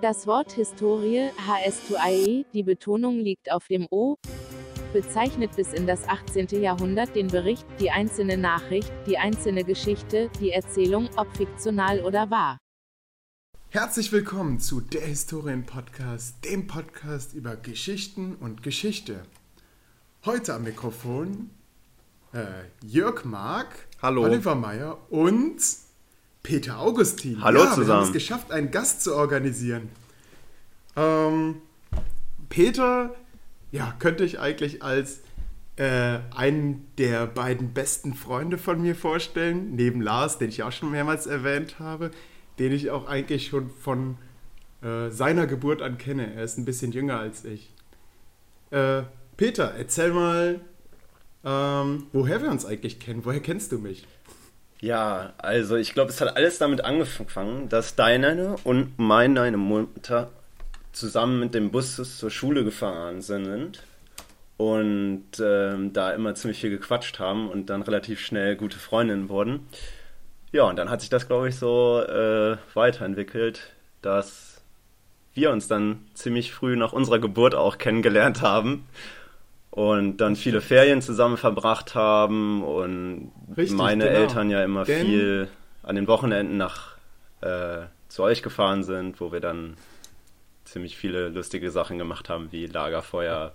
Das Wort Historie, HS2IE, die Betonung liegt auf dem O, bezeichnet bis in das 18. Jahrhundert den Bericht, die einzelne Nachricht, die einzelne Geschichte, die Erzählung, ob fiktional oder wahr. Herzlich willkommen zu der Historien-Podcast, dem Podcast über Geschichten und Geschichte. Heute am Mikrofon äh, Jörg Mark, Hallo. Oliver Meyer und Peter Augustin. Hallo ja, zusammen. Wir haben es geschafft, einen Gast zu organisieren. Ähm, Peter, ja, könnte ich eigentlich als äh, einen der beiden besten Freunde von mir vorstellen, neben Lars, den ich auch schon mehrmals erwähnt habe, den ich auch eigentlich schon von äh, seiner Geburt an kenne. Er ist ein bisschen jünger als ich. Äh, Peter, erzähl mal, ähm, woher wir uns eigentlich kennen. Woher kennst du mich? Ja, also ich glaube, es hat alles damit angefangen, dass deine und meine Mutter zusammen mit dem Bus zur Schule gefahren sind und ähm, da immer ziemlich viel gequatscht haben und dann relativ schnell gute Freundinnen wurden. Ja, und dann hat sich das, glaube ich, so äh, weiterentwickelt, dass wir uns dann ziemlich früh nach unserer Geburt auch kennengelernt haben und dann viele Ferien zusammen verbracht haben und Richtig, meine genau. Eltern ja immer Denn- viel an den Wochenenden nach äh, zu euch gefahren sind, wo wir dann ziemlich viele lustige Sachen gemacht haben, wie Lagerfeuer,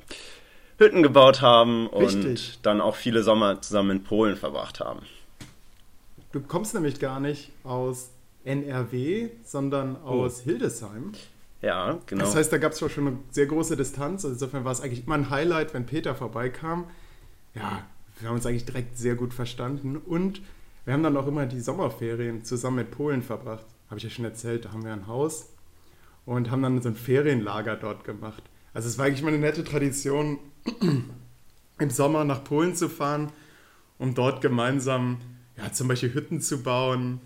Hütten gebaut haben und Richtig. dann auch viele Sommer zusammen in Polen verbracht haben. Du kommst nämlich gar nicht aus NRW, sondern aus Hildesheim. Ja, genau. Das heißt, da gab es schon eine sehr große Distanz. Also insofern war es eigentlich immer ein Highlight, wenn Peter vorbeikam. Ja, wir haben uns eigentlich direkt sehr gut verstanden. Und wir haben dann auch immer die Sommerferien zusammen mit Polen verbracht. Habe ich ja schon erzählt, da haben wir ein Haus und haben dann so ein Ferienlager dort gemacht. Also es war eigentlich mal eine nette Tradition, im Sommer nach Polen zu fahren, um dort gemeinsam ja, zum Beispiel Hütten zu bauen.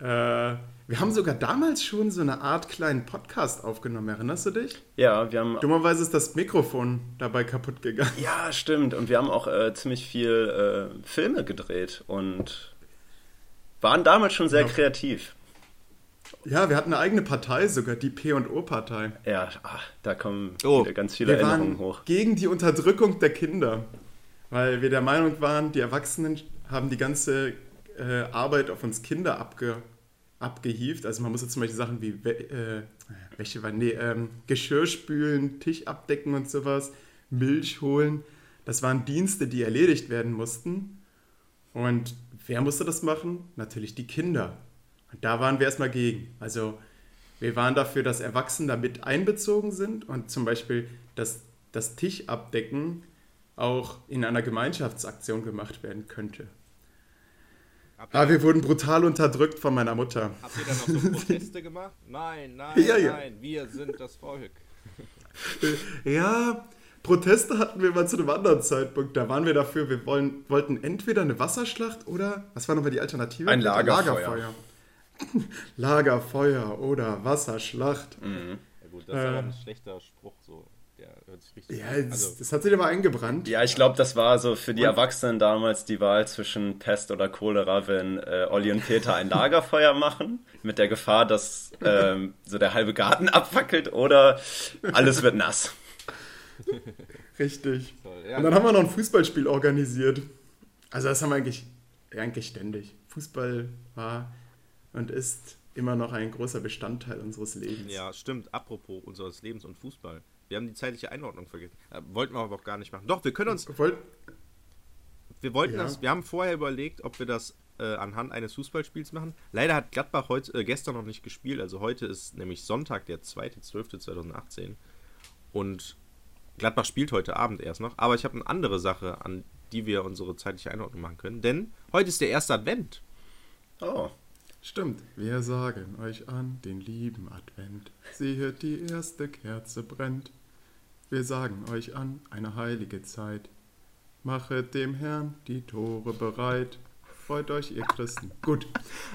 Äh, wir haben sogar damals schon so eine Art kleinen Podcast aufgenommen, erinnerst du dich? ja, wir haben Dummerweise ist das Mikrofon dabei kaputt gegangen. Ja, stimmt. Und wir haben auch äh, ziemlich viel äh, Filme gedreht und waren damals schon sehr Ja. kreativ. Ja, wir hatten eine eigene Partei sogar, die P&O-Partei. Ja, ach, da kommen Oh, wieder ganz viele Wir Erinnerungen waren hoch. gegen die Unterdrückung der Kinder, weil wir der Meinung waren, die Erwachsenen haben die ganze äh, Arbeit auf uns Kinder abge, abgehievt. Also man muss jetzt zum Beispiel Sachen wie äh, Wäsche, nee, ähm, Geschirr spülen, Tisch abdecken und sowas, Milch holen. Das waren Dienste, die erledigt werden mussten. Und wer musste das machen? Natürlich die Kinder. Und da waren wir erstmal gegen. Also wir waren dafür, dass Erwachsene da mit einbezogen sind und zum Beispiel das, das Tischabdecken auch in einer Gemeinschaftsaktion gemacht werden könnte. Aber wir wurden brutal unterdrückt von meiner Mutter. habt ihr dann noch so Proteste gemacht? Nein, nein, Ja, ja. nein, wir sind das Volk. Ja, Proteste hatten wir mal zu einem anderen Zeitpunkt. Da waren wir dafür, wir wollen, wollten entweder eine Wasserschlacht oder, was war nochmal die Alternative? Ein Lagerfeuer. Lagerfeuer. Lagerfeuer oder Wasserschlacht. Ja gut, das ist Äh. aber ein schlechter Spruch, so. Richtig Ja, das, Also, das hat sich aber eingebrannt. Ja, ich glaube, das war so für die Und- Erwachsenen damals die Wahl zwischen Pest oder Cholera, wenn äh, Olli und Peter ein Lagerfeuer machen, mit der Gefahr, dass ähm, so der halbe Garten abfackelt oder alles wird nass. Richtig. toll. Ja, Und dann haben wir noch ein Fußballspiel organisiert. Also das haben wir eigentlich, eigentlich ständig. Fußball war und ist immer noch ein großer Bestandteil unseres Lebens. ja, stimmt. Apropos unseres Lebens und Fußball. Wir haben die zeitliche Einordnung vergessen. Äh, wollten wir aber auch gar nicht machen. Doch, wir können uns, Wollt, wir wollten Ja. das, wir haben vorher überlegt, ob wir das äh, anhand eines Fußballspiels machen. Leider hat Gladbach heute, äh, gestern noch nicht gespielt. Also heute ist nämlich Sonntag, der 2.12.2018. Und Gladbach spielt heute Abend erst noch. Aber ich habe eine andere Sache, an die wir unsere zeitliche Einordnung machen können. Denn heute ist der erste Advent. Oh, stimmt. Wir sagen euch an den lieben Advent. Siehet, die erste Kerze brennt. Wir sagen euch an eine heilige Zeit. Machet dem Herrn die Tore bereit. Freut euch, ihr Christen. Gut.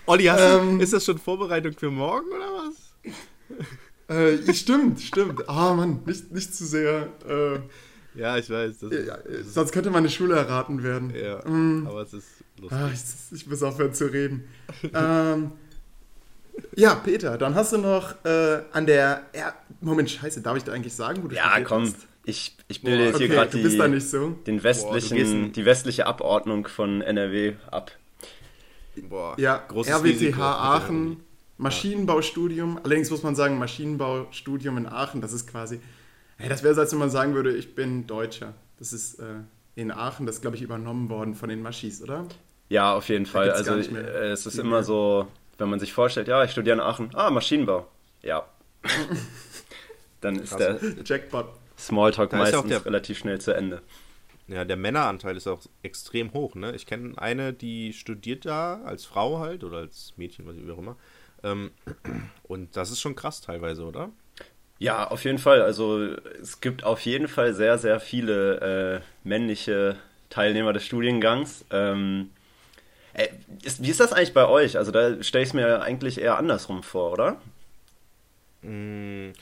Olli, Ähm. ist das schon Vorbereitung für morgen oder was? Äh, stimmt, stimmt. Ah, Mann, nicht, nicht zu sehr. Äh, Ja, ich weiß. Das ja, äh, sonst könnte meine Schule erraten werden. ja, Mm. aber es ist lustig. Ah, ich, ich muss aufhören zu reden. ähm, Ja, Peter, dann hast du noch äh, an der. Er Moment, scheiße, darf ich da eigentlich sagen, wo du Ja, komm. hast? Ich, ich bilde Boah, jetzt hier okay, gerade du bist da nicht die, so. den westlichen, die westliche Abordnung von NRW ab. Boah, Ja, großes RWTH Risiko. Aachen, Maschinenbaustudium. Allerdings muss man sagen, Maschinenbaustudium in Aachen, das ist quasi. Hey, das wäre so, als wenn man sagen würde, ich bin Deutscher. Das ist äh, in Aachen, das ist, glaube ich, übernommen worden von den Maschis, oder? Ja, auf jeden Fall. Also mehr äh, es ist immer mehr. so, wenn man sich vorstellt, ja, ich studiere in Aachen, ah, Maschinenbau. Ja. Dann ist der Jackpot. Smalltalk Da meistens der- relativ schnell zu Ende. Ja, der Männeranteil ist auch extrem hoch, ne? Ich kenne eine, die studiert da als Frau halt oder als Mädchen, was wie auch immer. Ähm, und das ist schon krass teilweise, oder? Ja, auf jeden Fall. Also es gibt auf jeden Fall sehr, sehr viele äh, männliche Teilnehmer des Studiengangs. Ähm, äh, ist, wie ist das eigentlich bei euch? Also da stelle ich es mir eigentlich eher andersrum vor, oder?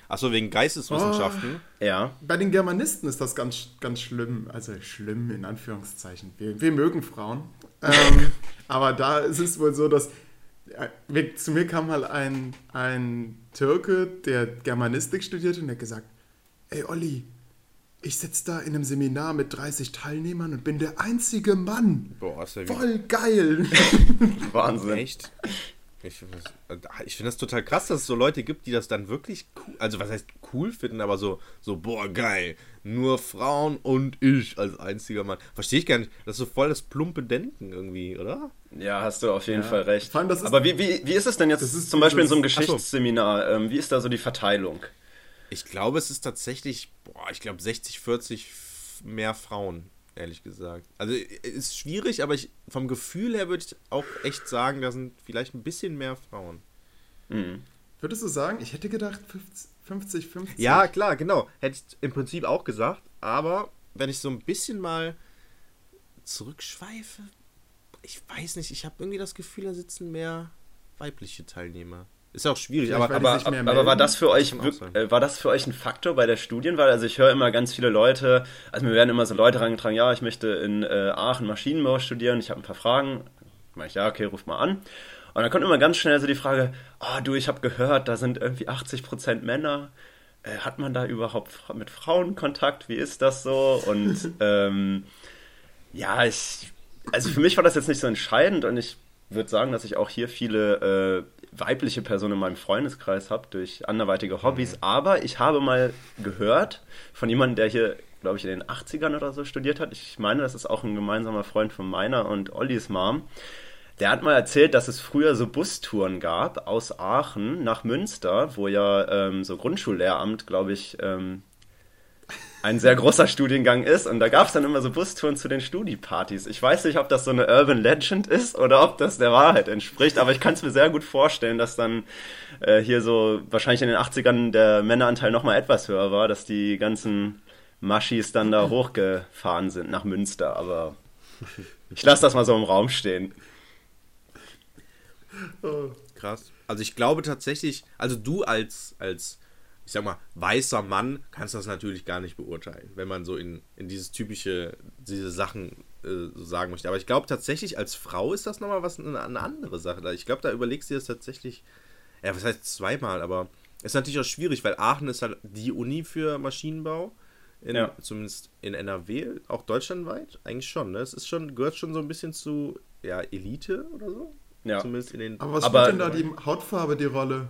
Achso, wegen Geisteswissenschaften. Ja. Bei den Germanisten ist das ganz, ganz schlimm. Also schlimm in Anführungszeichen. Wir, wir mögen Frauen. Ähm, aber da ist es wohl so, dass wir, zu mir kam mal ein, ein Türke, der Germanistik studiert und der hat gesagt, ey Olli, ich sitze da in einem Seminar mit 30 Teilnehmern und bin der einzige Mann. Boah, ist ja wie Voll geil. Wahnsinn. Echt? Ich, ich finde das total krass, dass es so Leute gibt, die das dann wirklich cool, also was heißt cool finden, aber so, so, boah, geil, nur Frauen und ich als einziger Mann. Verstehe ich gar nicht. Das ist so voll das plumpe Denken irgendwie, oder? Ja, hast du auf jeden Fall recht. Allem, das ist- Aber wie, wie, wie ist es denn jetzt Das ist zum Beispiel in so einem Ach so. Geschichtsseminar? Ähm, wie ist da so die Verteilung? Ich glaube, es ist tatsächlich, boah, ich glaube 60, 40 f- mehr Frauen, ehrlich gesagt. Also ist schwierig, aber ich, vom Gefühl her würde ich auch echt sagen, da sind vielleicht ein bisschen mehr Frauen. Mhm. Würdest du sagen, ich hätte gedacht 50, 50? Ja, klar, genau. Hätte ich im Prinzip auch gesagt, aber wenn ich so ein bisschen mal zurückschweife, ich weiß nicht, ich habe irgendwie das Gefühl, da sitzen mehr weibliche Teilnehmer. Ist auch schwierig, Vielleicht, aber, Aber, mehr aber war das für euch war das für euch ein Faktor bei der Studienwahl? Also ich höre immer ganz viele Leute, also mir werden immer so Leute herangetragen, ja, ich möchte in äh, Aachen Maschinenbau studieren, ich habe ein paar Fragen. Mach ich, ja, okay, ruf mal an. Und dann kommt immer ganz schnell so die Frage, oh du, ich habe gehört, da sind irgendwie 80% Männer. Äh, hat man da überhaupt mit Frauen Kontakt? Wie ist das so? Und ähm, ja, ich, also für mich war das jetzt nicht so entscheidend und ich würde sagen, dass ich auch hier viele äh, weibliche Personen in meinem Freundeskreis habe durch anderweitige Hobbys. Aber ich habe mal gehört von jemandem, der hier, glaube ich, in den 80ern oder so studiert hat. Ich meine, das ist auch ein gemeinsamer Freund von meiner und Ollis Mom. Der hat mal erzählt, dass es früher so Bustouren gab aus Aachen nach Münster, wo ja ähm, so Grundschullehramt, glaube ich, ähm, ein sehr großer Studiengang ist und da gab es dann immer so Bustouren zu den Studi-Partys. Ich weiß nicht, ob das so eine Urban Legend ist oder ob das der Wahrheit entspricht, aber ich kann es mir sehr gut vorstellen, dass dann äh, hier so wahrscheinlich in den 80ern der Männeranteil nochmal etwas höher war, dass die ganzen Maschis dann da hochgefahren sind nach Münster, aber ich lasse das mal so im Raum stehen. Oh. Krass. Also ich glaube tatsächlich, also du als, als, ich sag mal, weißer Mann kannst das natürlich gar nicht beurteilen, wenn man so in, in dieses typische, diese Sachen äh, so sagen möchte. Aber ich glaube tatsächlich, als Frau ist das nochmal was, eine, eine andere Sache. Ich glaube, da überlegst du dir das tatsächlich, ja, was heißt zweimal, aber es ist natürlich auch schwierig, weil Aachen ist halt die Uni für Maschinenbau. In, Ja. Zumindest in NRW, auch deutschlandweit, eigentlich schon. Ne? Es ist schon, gehört schon so ein bisschen zu ja, Elite oder so. Ja. Zumindest in den Aber was Aber- spielt denn da die Hautfarbe die Rolle?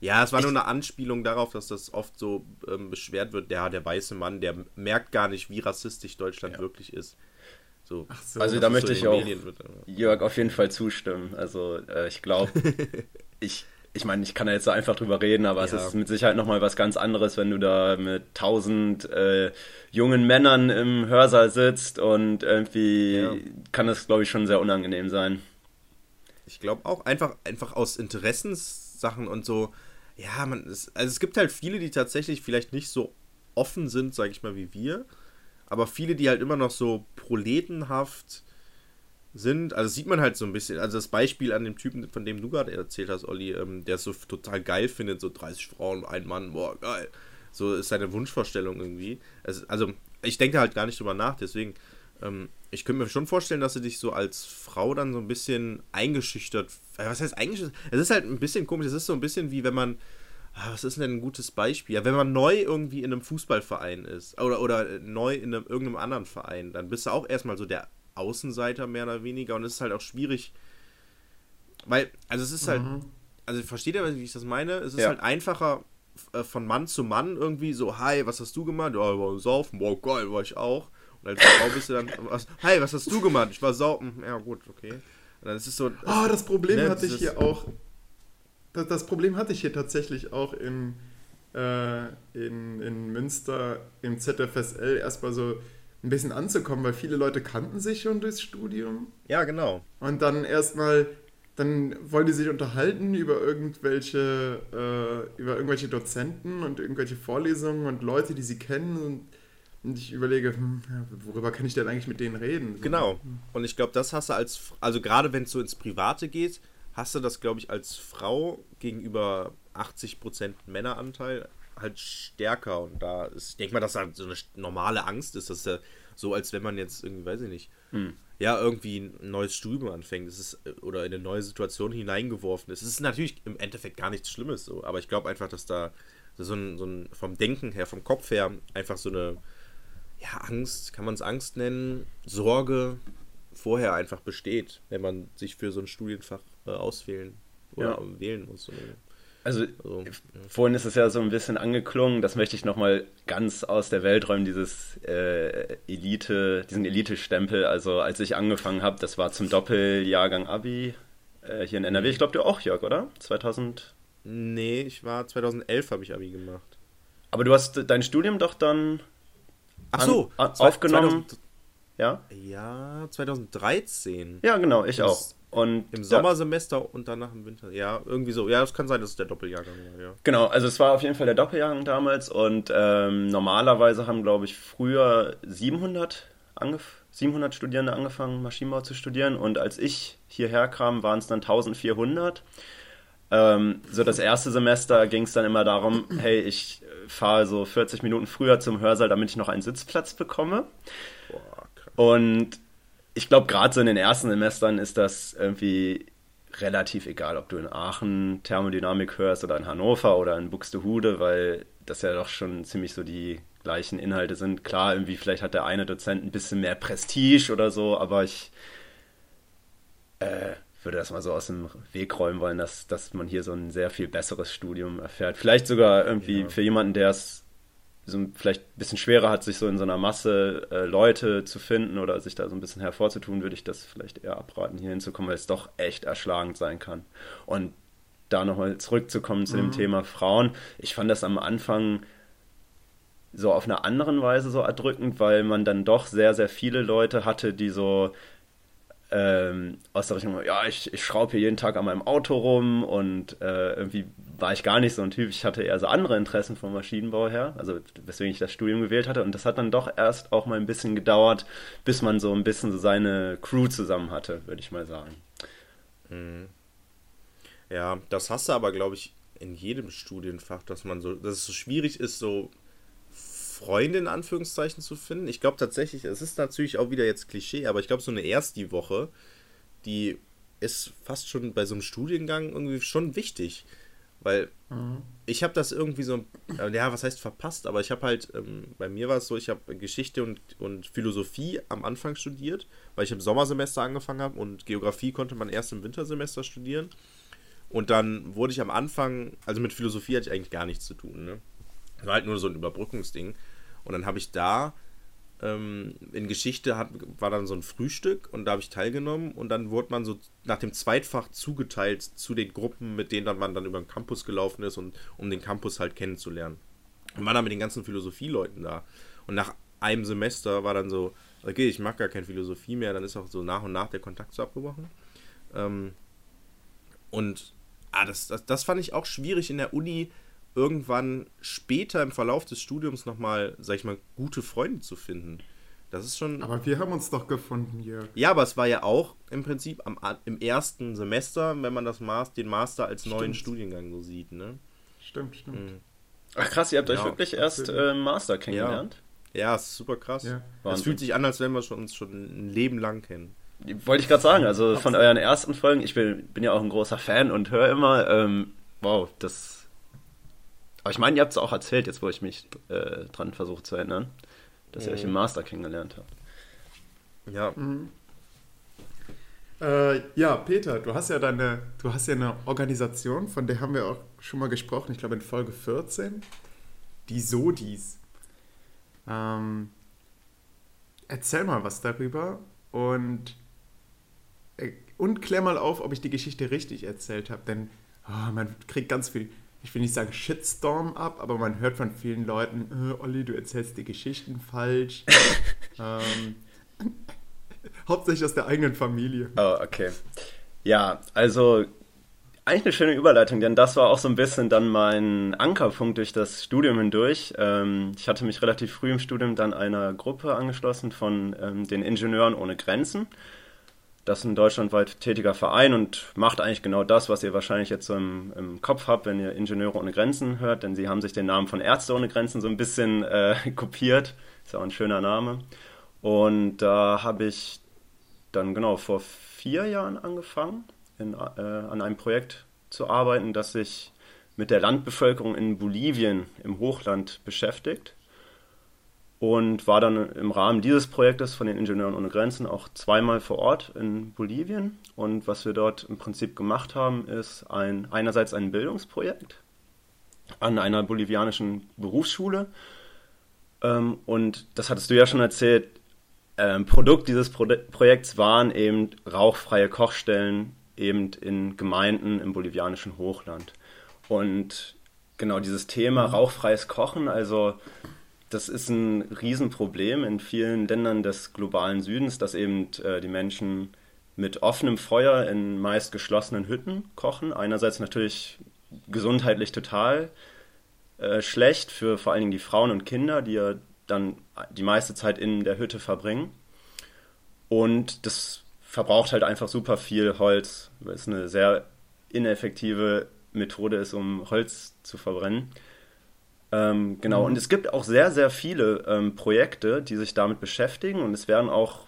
Ja, es war nur eine Anspielung darauf, dass das oft so ähm, beschwert wird, ja, der weiße Mann, der merkt gar nicht, wie rassistisch Deutschland wirklich ist. So, Ach so. Also da es möchte so ich auch wird, Jörg auf jeden Fall zustimmen. Also äh, ich glaube, ich, ich meine, ich kann da jetzt so einfach drüber reden, aber es Ja. ist mit Sicherheit nochmal was ganz anderes, wenn du da mit tausend äh, jungen Männern im Hörsaal sitzt und irgendwie Ja. kann das, glaube ich, schon sehr unangenehm sein. Ich glaube auch einfach, einfach aus Interessenssachen und so. Ja, man, es, also es gibt halt viele, die tatsächlich vielleicht nicht so offen sind, sage ich mal, wie wir. Aber viele, die halt immer noch so proletenhaft sind. Also sieht man halt so ein bisschen. Also das Beispiel an dem Typen, von dem du gerade erzählt hast, Olli, ähm, der es so total geil findet, so 30 Frauen, ein Mann, boah, geil. So ist seine Wunschvorstellung irgendwie. Es, also ich denke halt gar nicht drüber nach, deswegen. Ähm, ich könnte mir schon vorstellen, dass sie dich so als Frau dann so ein bisschen eingeschüchtert. äh, Was heißt eingeschüchtert? Es ist halt ein bisschen komisch. Es ist so ein bisschen wie wenn man. ah, Was ist denn ein gutes Beispiel? Ja, wenn man neu irgendwie in einem Fußballverein ist oder, oder neu in einem, irgendeinem anderen Verein, dann bist du auch erstmal so der Außenseiter mehr oder weniger und es ist halt auch schwierig, weil, also es ist halt, also versteht ihr, wie ich das meine? Es ist Ja. halt einfacher äh, von Mann zu Mann irgendwie so, hi, was hast du gemacht? Ja, war saufen, boah, geil, war ich auch. Und als Frau bist du dann, was, hi, was hast du gemacht? Ich war saufen. Ja, gut, okay. Und dann ist es so, Oh, das Problem Ne, hatte ich hier auch. Das, das Problem hatte ich hier tatsächlich auch in, äh, in, in Münster im ZFSL erstmal so ein bisschen anzukommen, weil viele Leute kannten sich schon durchs Studium. ja, genau. Und dann erstmal, dann wollen die sich unterhalten über irgendwelche, äh, über irgendwelche Dozenten und irgendwelche Vorlesungen und Leute, die sie kennen. Und, und ich überlege, hm, worüber kann ich denn eigentlich mit denen reden? So. Genau. Und ich glaube, das hast du als, also gerade wenn es so ins Private geht, hast du das, glaube ich, als Frau gegenüber 80% Männeranteil halt stärker. Und da ist, ich denke mal, dass da so eine normale Angst ist. Das ist ja so, als wenn man jetzt irgendwie, weiß ich nicht, ja, irgendwie ein neues Studium anfängt. Das ist, äh, oder in eine neue Situation hineingeworfen ist. Es ist natürlich im Endeffekt gar nichts Schlimmes so, aber ich glaube einfach, dass da so ein, so ein, vom Denken her, vom Kopf her, einfach so eine, ja, Angst, kann man es Angst nennen, Sorge vorher einfach besteht, wenn man sich für so ein Studienfach äh, auswählen oder Ja. wählen muss. Oder, Also, also, vorhin ist es ja so ein bisschen angeklungen, das möchte ich nochmal ganz aus der Welt räumen, dieses äh, Elite, diesen Elite-Stempel. Also, als ich angefangen habe, das war zum Doppeljahrgang Abi äh, hier in NRW. Ich glaube, du auch, Jörg, oder? 2000. nee, ich war 2011 habe ich Abi gemacht. Aber du hast dein Studium doch dann Ach so, an, aufgenommen. 2000 Ja? ja, 2013. Ja, genau, ich Das- auch. Und Im Sommersemester und danach im Winter. Ja, irgendwie so. Ja, es kann sein, dass es der Doppeljahrgang war, ja. Genau, also es war auf jeden Fall der Doppeljahrgang damals und ähm, normalerweise haben, glaube ich, früher 700, angef 700 Studierende angefangen, Maschinenbau zu studieren und als ich hierher kam, waren es dann 1400. Ähm, so das erste Semester ging es dann immer darum, hey, ich fahre so 40 Minuten früher zum Hörsaal, damit ich noch einen Sitzplatz bekomme. Boah. Und ich glaube, gerade so in den ersten Semestern ist das irgendwie relativ egal, ob du in Aachen Thermodynamik hörst oder in Hannover oder in Buxtehude, weil das ja doch schon ziemlich so die gleichen Inhalte sind. Klar, irgendwie vielleicht hat der eine Dozent ein bisschen mehr Prestige oder so, aber ich äh, würde das mal so aus dem Weg räumen wollen, dass, dass man hier so ein sehr viel besseres Studium erfährt. Vielleicht sogar irgendwie Ja. für jemanden, der es so vielleicht ein bisschen schwerer hat, sich so in so einer Masse äh, Leute zu finden oder sich da so ein bisschen hervorzutun, würde ich das vielleicht eher abraten, hier hinzukommen, weil es doch echt erschlagend sein kann. Und da nochmal zurückzukommen zu dem Thema Frauen. Ich fand das am Anfang so auf einer anderen Weise so erdrückend, weil man dann doch sehr, sehr viele Leute hatte, die so ähm, aus der Richtung, ja, ich, ich schraube hier jeden Tag an meinem Auto rum und äh, irgendwie war ich gar nicht so ein Typ. Ich hatte eher so andere Interessen vom Maschinenbau her, also weswegen ich das Studium gewählt hatte. Und das hat dann doch erst auch mal ein bisschen gedauert, bis man so ein bisschen so seine Crew zusammen hatte, würde ich mal sagen. Ja, das hast du aber, glaube ich, in jedem Studienfach, dass man so, dass es so schwierig ist, so Freunde in Anführungszeichen zu finden. Ich glaube tatsächlich, es ist natürlich auch wieder jetzt Klischee, aber ich glaube, so eine Ersti-Woche, die ist fast schon bei so einem Studiengang irgendwie schon wichtig. Weil ich habe das irgendwie so, äh, ja, was heißt verpasst, aber ich habe halt, ähm, bei mir war es so, ich habe Geschichte und, und Philosophie am Anfang studiert, weil ich im Sommersemester angefangen habe und Geografie konnte man erst im Wintersemester studieren. Und dann wurde ich am Anfang, also mit Philosophie hatte ich eigentlich gar nichts zu tun, ne? War halt nur so ein Überbrückungsding. Und dann habe ich da ähm, in Geschichte hat, war dann so ein Frühstück und da habe ich teilgenommen und dann wurde man so nach dem Zweitfach zugeteilt zu den Gruppen, mit denen dann man dann über den Campus gelaufen ist und um den Campus halt kennenzulernen. Und war dann mit den ganzen Philosophieleuten da. Und nach einem Semester war dann so, okay, ich mag gar keine Philosophie mehr, dann ist auch so nach und nach der Kontakt so abgebrochen. Ähm, und ah, das, das, das fand ich auch schwierig in der Uni, irgendwann später im Verlauf des Studiums nochmal, sag ich mal, gute Freunde zu finden. Das ist schon. Aber wir haben uns doch gefunden, Jörg. ja, aber es war ja auch im Prinzip am, im ersten Semester, wenn man das Mas den Master als neuen Stimmt. Studiengang so sieht, ne? Stimmt, stimmt. Ach krass, ihr habt euch Ja, wirklich erst äh, Master kennengelernt? Ja, es ist super krass. Ja. Es fühlt sich an, als wenn wir schon, uns schon ein Leben lang kennen. Wollte ich gerade sagen, also von euren ersten Folgen, ich bin, bin ja auch ein großer Fan und höre immer, ähm, wow, das. Aber ich meine, ihr habt es auch erzählt, jetzt wo ich mich äh, dran versuche zu erinnern, dass ihr euch im Master kennengelernt habt. Ja, Äh, ja, Peter, du hast ja deine, du hast ja eine Organisation, von der haben wir auch schon mal gesprochen, ich glaube in Folge 14, die Sodis. Ähm, erzähl mal was darüber und, äh, und klär mal auf, ob ich die Geschichte richtig erzählt habe, denn ah, man kriegt ganz viel, ich will nicht sagen Shitstorm ab, aber man hört von vielen Leuten, äh, Olli, du erzählst die Geschichten falsch. ähm, hauptsächlich aus der eigenen Familie. Oh, okay. Ja, also eigentlich eine schöne Überleitung, denn das war auch so ein bisschen dann mein Ankerpunkt durch das Studium hindurch. Ähm, ich hatte mich relativ früh im Studium dann einer Gruppe angeschlossen von ähm, den Ingenieuren ohne Grenzen. Das ist ein deutschlandweit tätiger Verein und macht eigentlich genau das, was ihr wahrscheinlich jetzt so im, im Kopf habt, wenn ihr Ingenieure ohne Grenzen hört, denn sie haben sich den Namen von Ärzte ohne Grenzen so ein bisschen äh, kopiert. Ist auch ein schöner Name. Und da habe ich dann genau vor vier Jahren angefangen, in, äh, an einem Projekt zu arbeiten, das sich mit der Landbevölkerung in Bolivien im Hochland beschäftigt. Und war dann im Rahmen dieses Projektes von den Ingenieuren ohne Grenzen auch zweimal vor Ort in Bolivien. Und was wir dort im Prinzip gemacht haben, ist ein, einerseits ein Bildungsprojekt an einer bolivianischen Berufsschule. Ähm, und das hattest du ja schon erzählt, ähm, Produkt dieses Pro Projekts waren eben rauchfreie Kochstellen eben in Gemeinden im bolivianischen Hochland. Und genau dieses Thema rauchfreies Kochen, also das ist ein Riesenproblem in vielen Ländern des globalen Südens, dass eben äh, die Menschen mit offenem Feuer in meist geschlossenen Hütten kochen. Einerseits natürlich gesundheitlich total äh, schlecht für vor allen Dingen die Frauen und Kinder, die ja dann die meiste Zeit in der Hütte verbringen. Und das verbraucht halt einfach super viel Holz, weil es eine sehr ineffektive Methode ist, um Holz zu verbrennen. Ähm, genau, und es gibt auch sehr, sehr viele ähm, Projekte, die sich damit beschäftigen. Und es werden auch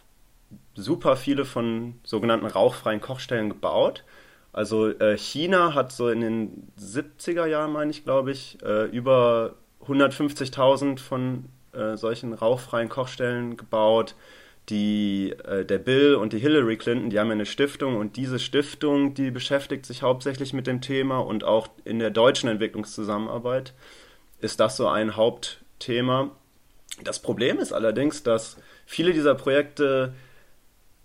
super viele von sogenannten rauchfreien Kochstellen gebaut. Also äh, China hat so in den 70er Jahren, meine ich, glaube ich, äh, über 150.000 von äh, solchen rauchfreien Kochstellen gebaut. Die, äh, der Bill und die Hillary Clinton, die haben ja eine Stiftung. Und diese Stiftung, die beschäftigt sich hauptsächlich mit dem Thema und auch in der deutschen Entwicklungszusammenarbeit ist das so ein Hauptthema. Das Problem ist allerdings, dass viele dieser Projekte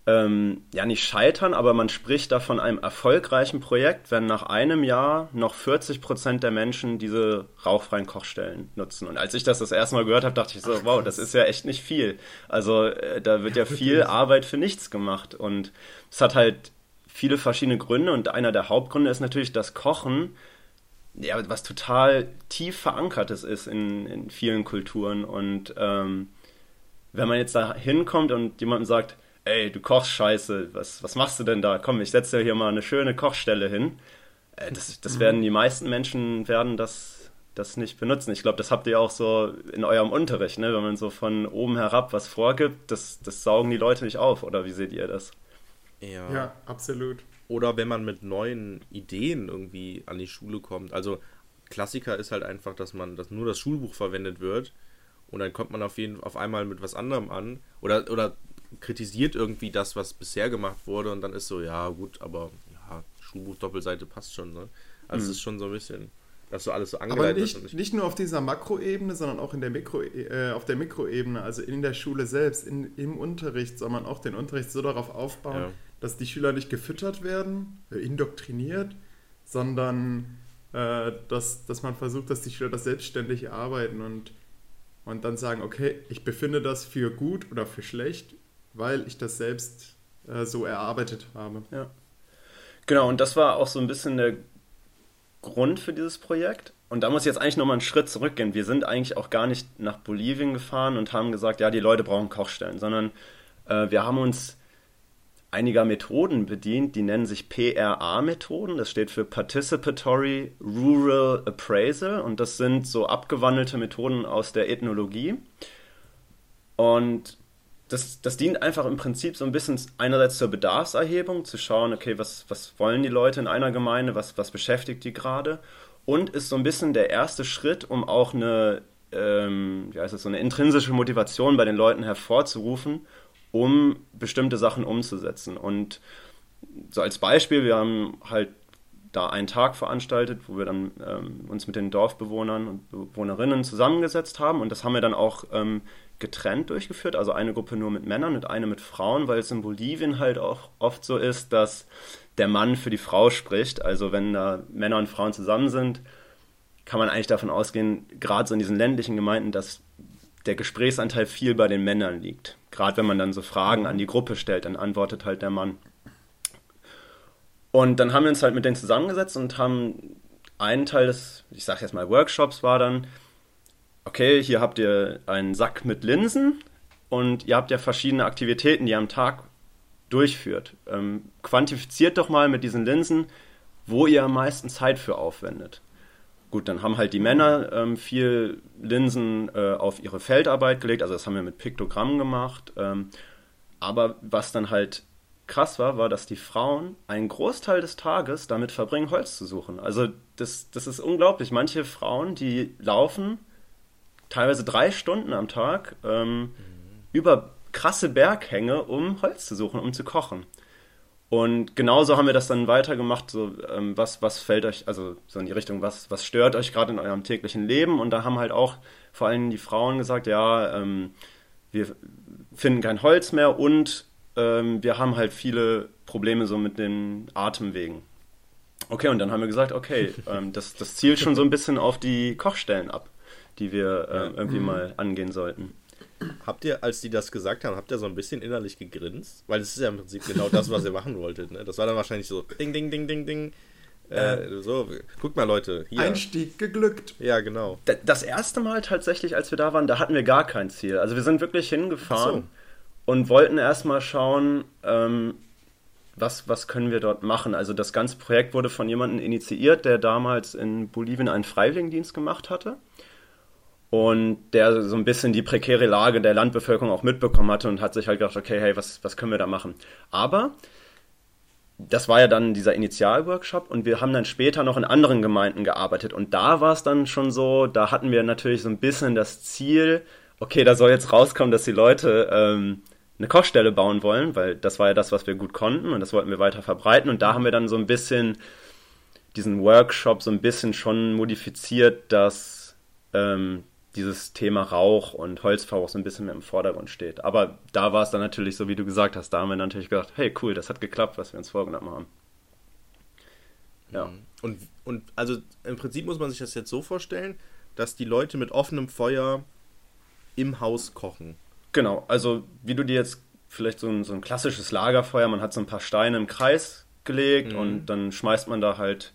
ähm, ja nicht scheitern, aber man spricht da von einem erfolgreichen Projekt, wenn nach einem Jahr noch 40 Prozent der Menschen diese rauchfreien Kochstellen nutzen. Und als ich das das erste Mal gehört habe, dachte ich so, wow, das ist ja echt nicht viel. Also äh, da wird ja viel Arbeit für nichts gemacht und es hat halt viele verschiedene Gründe und einer der Hauptgründe ist natürlich das Kochen ja, was total tief verankertes ist in, in vielen Kulturen. Und ähm, wenn man jetzt da hinkommt und jemandem sagt, ey, du kochst scheiße, was, was machst du denn da? Komm, ich setze dir hier mal eine schöne Kochstelle hin. Äh, das, das werden die meisten Menschen werden das, das nicht benutzen. Ich glaube, das habt ihr auch so in eurem Unterricht, ne? wenn man so von oben herab was vorgibt, das, das saugen die Leute nicht auf. Oder wie seht ihr das? ja. Ja, absolut. Oder wenn man mit neuen Ideen irgendwie an die Schule kommt. Also Klassiker ist halt einfach, dass man, dass nur das Schulbuch verwendet wird und dann kommt man auf jeden auf einmal mit was anderem an oder oder kritisiert irgendwie das, was bisher gemacht wurde und dann ist so, ja gut, aber ja, Schulbuch Doppelseite passt schon, ne? Also es ist schon so ein bisschen, dass so alles so Aber angeleitet nicht, wird. und nicht nur auf dieser Makroebene, sondern auch in der Mikro, äh, auf der Mikroebene, also in der Schule selbst, in, im Unterricht, soll man auch den Unterricht so darauf aufbauen, Ja. Dass die Schüler nicht gefüttert werden, äh, indoktriniert, sondern äh, dass, dass man versucht, dass die Schüler das selbstständig erarbeiten und, und dann sagen, okay, ich befinde das für gut oder für schlecht, weil ich das selbst äh, so erarbeitet habe. Genau, und das war auch so ein bisschen der Grund für dieses Projekt. Und da muss ich jetzt eigentlich nochmal einen Schritt zurückgehen. Wir sind eigentlich auch gar nicht nach Bolivien gefahren und haben gesagt, ja, die Leute brauchen Kochstellen, sondern äh, wir haben uns einiger Methoden bedient, die nennen sich PRA-Methoden. Das steht für Participatory Rural Appraisal und das sind so abgewandelte Methoden aus der Ethnologie. Und das, das dient einfach im Prinzip so ein bisschen einerseits zur Bedarfserhebung, zu schauen, okay, was, was wollen die Leute in einer Gemeinde, was, was beschäftigt die gerade und ist so ein bisschen der erste Schritt, um auch eine, ähm, wie heißt das, so eine intrinsische Motivation bei den Leuten hervorzurufen, um bestimmte Sachen umzusetzen. Und so als Beispiel, wir haben halt da einen Tag veranstaltet, wo wir dann ähm, uns mit den Dorfbewohnern und Bewohnerinnen zusammengesetzt haben und das haben wir dann auch ähm, getrennt durchgeführt, also eine Gruppe nur mit Männern und eine mit Frauen, weil es in Bolivien halt auch oft so ist, dass der Mann für die Frau spricht. Also wenn da Männer und Frauen zusammen sind, kann man eigentlich davon ausgehen, gerade so in diesen ländlichen Gemeinden, dass der Gesprächsanteil viel bei den Männern liegt. Gerade wenn man dann so Fragen an die Gruppe stellt, dann antwortet halt der Mann. Und dann haben wir uns halt mit denen zusammengesetzt und haben einen Teil des, ich sag jetzt mal Workshops war dann, okay, hier habt ihr einen Sack mit Linsen und ihr habt ja verschiedene Aktivitäten, die ihr am Tag durchführt. Ähm, quantifiziert doch mal mit diesen Linsen, wo ihr am meisten Zeit für aufwendet. Gut, dann haben halt die Männer ähm, viel Linsen äh, auf ihre Feldarbeit gelegt, also das haben wir mit Piktogrammen gemacht. Ähm, aber was dann halt krass war, war, dass die Frauen einen Großteil des Tages damit verbringen, Holz zu suchen. Also das, das ist unglaublich. Manche Frauen, die laufen teilweise drei Stunden am Tag ähm, mhm. über krasse Berghänge, um Holz zu suchen, um zu kochen. Und genauso haben wir das dann weitergemacht, so, ähm, was, was fällt euch, also so in die Richtung, was, was stört euch gerade in eurem täglichen Leben? Und da haben halt auch vor allem die Frauen gesagt, ja, ähm, wir finden kein Holz mehr und ähm, wir haben halt viele Probleme so mit den Atemwegen. Okay, und dann haben wir gesagt, okay, ähm, das, das zielt schon so ein bisschen auf die Kochstellen ab die wir äh, irgendwie mhm. mal angehen sollten. Habt ihr, als die das gesagt haben, habt ihr so ein bisschen innerlich gegrinst? Weil es ist ja im Prinzip genau das, was ihr machen wolltet. Ne? Das war dann wahrscheinlich so ding, ding, ding, ding, ding. Äh, so, guckt mal, Leute. Hier. Einstieg geglückt. Ja, genau. Das erste Mal tatsächlich, als wir da waren, da hatten wir gar kein Ziel. Also wir sind wirklich hingefahren so. und wollten erstmal schauen, ähm, was, was können wir dort machen. Also das ganze Projekt wurde von jemandem initiiert, der damals in Bolivien einen Freiwilligendienst gemacht hatte und der so ein bisschen die prekäre Lage der Landbevölkerung auch mitbekommen hatte und hat sich halt gedacht, okay, hey, was, was können wir da machen? Aber das war ja dann dieser Initialworkshop und wir haben dann später noch in anderen Gemeinden gearbeitet und da war es dann schon so, da hatten wir natürlich so ein bisschen das Ziel, okay, da soll jetzt rauskommen, dass die Leute ähm, eine Kochstelle bauen wollen, weil das war ja das, was wir gut konnten und das wollten wir weiter verbreiten und da haben wir dann so ein bisschen diesen Workshop so ein bisschen schon modifiziert, dass ähm, dieses Thema Rauch und Holzverbrauch so ein bisschen mehr im Vordergrund steht. Aber da war es dann natürlich so, wie du gesagt hast, da haben wir natürlich gedacht, hey cool, das hat geklappt, was wir uns vorgenommen haben. Ja. Mhm. Und, und also im Prinzip muss man sich das jetzt so vorstellen, dass die Leute mit offenem Feuer im Haus kochen. Genau, also wie du dir jetzt vielleicht so ein, so ein klassisches Lagerfeuer, man hat so ein paar Steine im Kreis gelegt mhm. und dann schmeißt man da halt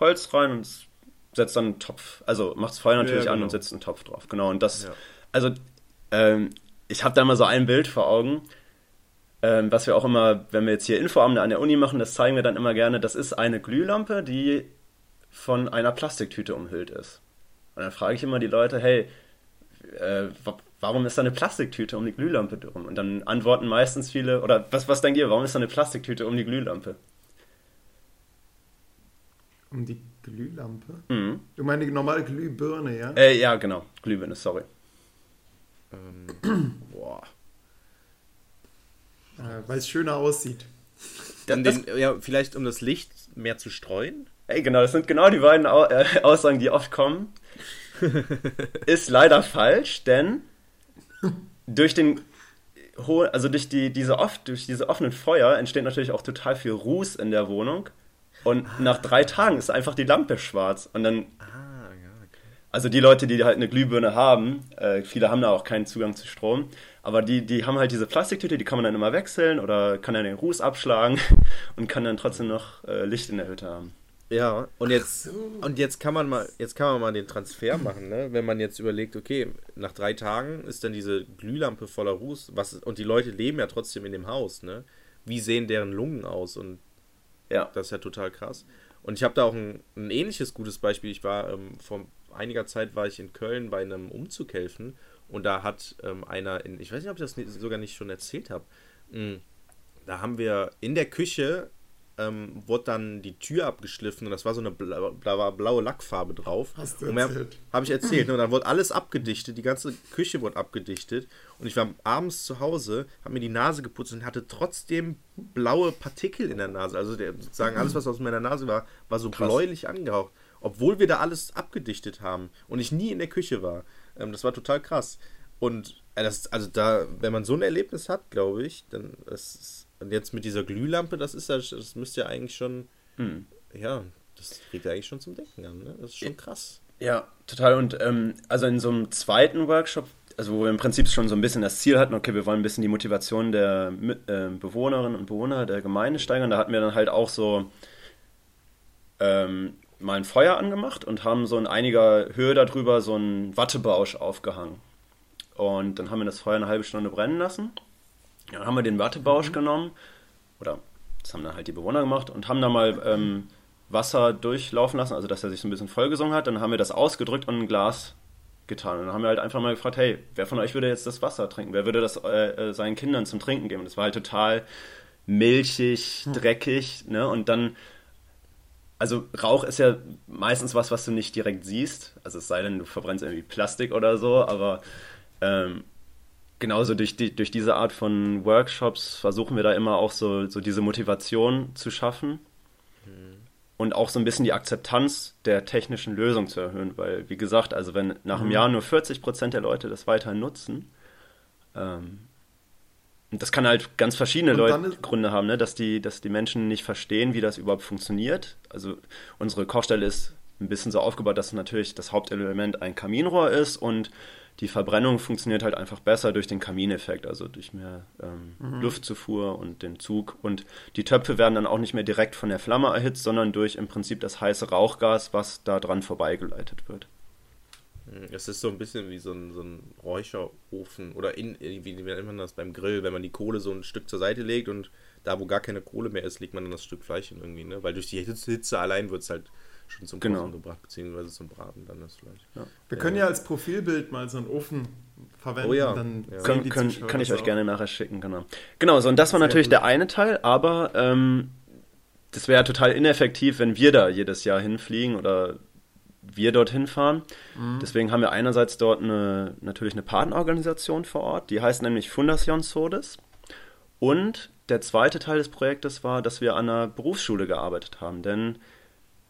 Holz rein und es setzt dann einen Topf, also macht das Feuer natürlich ja, genau. an und setzt einen Topf drauf. Genau, und das, ja. also ähm, ich habe da mal so ein Bild vor Augen, ähm, was wir auch immer, wenn wir jetzt hier Infoabende an der Uni machen, das zeigen wir dann immer gerne, das ist eine Glühlampe, die von einer Plastiktüte umhüllt ist. Und dann frage ich immer die Leute, hey, äh, warum ist da eine Plastiktüte um die Glühlampe drum? Und dann antworten meistens viele, oder was, was denkt ihr, warum ist da eine Plastiktüte um die Glühlampe? Um die Glühlampe? Mhm. Du meinst die normale Glühbirne, ja? Äh, ja, genau. Glühbirne, sorry. Ähm, boah. Äh, Weil es schöner aussieht. Dann den, ja, vielleicht um das Licht mehr zu streuen? Ey, genau, das sind genau die beiden äh, Aussagen, die oft kommen. Ist leider falsch, denn durch den also durch die diese oft durch diese offenen Feuer entsteht natürlich auch total viel Ruß in der Wohnung und nach drei Tagen ist einfach die Lampe schwarz. Und dann. Ah. Also die Leute, die halt eine Glühbirne haben, äh, viele haben da auch keinen Zugang zu Strom, aber die, die haben halt diese Plastiktüte, die kann man dann immer wechseln oder kann dann den Ruß abschlagen und kann dann trotzdem noch äh, Licht in der Hütte haben. Ja, und jetzt, und jetzt kann man mal, jetzt kann man mal den Transfer machen, ne? Wenn man jetzt überlegt, okay, nach drei Tagen ist dann diese Glühlampe voller Ruß, was, und die Leute leben ja trotzdem in dem Haus, ne? Wie sehen deren Lungen aus? Und ja. Das ist ja total krass. Und ich habe da auch ein, ein, ähnliches gutes Beispiel. Ich war ähm, vor einiger Zeit war ich in Köln bei einem Umzug helfen Und da hat ähm, einer, in, ich weiß nicht, ob ich das sogar nicht schon erzählt habe, hm, da haben wir in der Küche ähm, wurde dann die Tür abgeschliffen und das war so eine blaue, blaue, blaue Lackfarbe drauf. Hast du erzählt. Habe ich erzählt. ne? Und dann wurde alles abgedichtet, die ganze Küche wurde abgedichtet. Und ich war abends zu Hause, habe mir die Nase geputzt und hatte trotzdem blaue Partikel in der Nase. Also der, sozusagen alles, was aus meiner Nase war, war so bläulich angehaucht. Obwohl wir da alles abgedichtet haben und ich nie in der Küche war. Ähm, das war total krass. Und äh, das, also da, wenn man so ein Erlebnis hat, glaube ich, dann das ist, und jetzt mit dieser Glühlampe, das ist ja, das müsste ja eigentlich schon, Mhm. ja, das regt ja eigentlich schon zum Denken an, ne? Das ist schon krass. Ja, total. Und ähm, also in so einem zweiten Workshop, also wo wir im Prinzip schon so ein bisschen das Ziel hatten, okay, wir wollen ein bisschen die Motivation der äh, Bewohnerinnen und Bewohner der Gemeinde steigern, da hatten wir dann halt auch so ähm, mal ein Feuer angemacht und haben so in einiger Höhe darüber so einen Wattebausch aufgehangen. Und dann haben wir das Feuer eine halbe Stunde brennen lassen. Ja, Dann haben wir den Wattebausch genommen, oder das haben dann halt die Bewohner gemacht, und haben da mal ähm, Wasser durchlaufen lassen, also dass er sich so ein bisschen vollgesungen hat. Dann haben wir das ausgedrückt und ein Glas getan. Und dann haben wir halt einfach mal gefragt, hey, wer von euch würde jetzt das Wasser trinken? Wer würde das äh, äh, seinen Kindern zum Trinken geben? Und das war halt total milchig, dreckig, ne? Und dann also Rauch ist ja meistens was, was du nicht direkt siehst. Also es sei denn, du verbrennst irgendwie Plastik oder so, aber ähm, genauso durch, die, durch diese Art von Workshops versuchen wir da immer auch so, so diese Motivation zu schaffen und auch so ein bisschen die Akzeptanz der technischen Lösung zu erhöhen, weil wie gesagt, also wenn nach einem Jahr nur 40% der Leute das weiter nutzen, ähm, und das kann halt ganz verschiedene Leute, Gründe haben, ne? dass, die, dass die Menschen nicht verstehen, wie das überhaupt funktioniert. Also unsere Kochstelle ist ein bisschen so aufgebaut, dass natürlich das Hauptelement ein Kaminrohr ist und die Verbrennung funktioniert halt einfach besser durch den Kamineffekt, also durch mehr ähm, Luftzufuhr und den Zug. Und die Töpfe werden dann auch nicht mehr direkt von der Flamme erhitzt, sondern durch im Prinzip das heiße Rauchgas, was da dran vorbeigeleitet wird. Es ist so ein bisschen wie so ein, so ein Räucherofen oder in, wie wie nennt man das beim Grill, wenn man die Kohle so ein Stück zur Seite legt und da, wo gar keine Kohle mehr ist, legt man dann das Stück Fleisch hin irgendwie, ne? Weil durch die Hitze Hitze allein wird es halt schon zum Genau. Kochen gebracht, beziehungsweise zum Braten dann das Fleisch. Wir können ja als Profilbild mal so einen Ofen verwenden. Oh ja. Dann Ja. Können, können, kann ich euch auch. gerne nachher schicken, genau. Genau, so und das war Sehr natürlich gut. der eine Teil, aber ähm, das wäre ja total ineffektiv, wenn wir da jedes Jahr hinfliegen oder wir dorthin fahren. Mhm. Deswegen haben wir einerseits dort eine, natürlich eine Partnerorganisation vor Ort, die heißt nämlich Fundación Sodes. Und der zweite Teil des Projektes war, dass wir an einer Berufsschule gearbeitet haben. Denn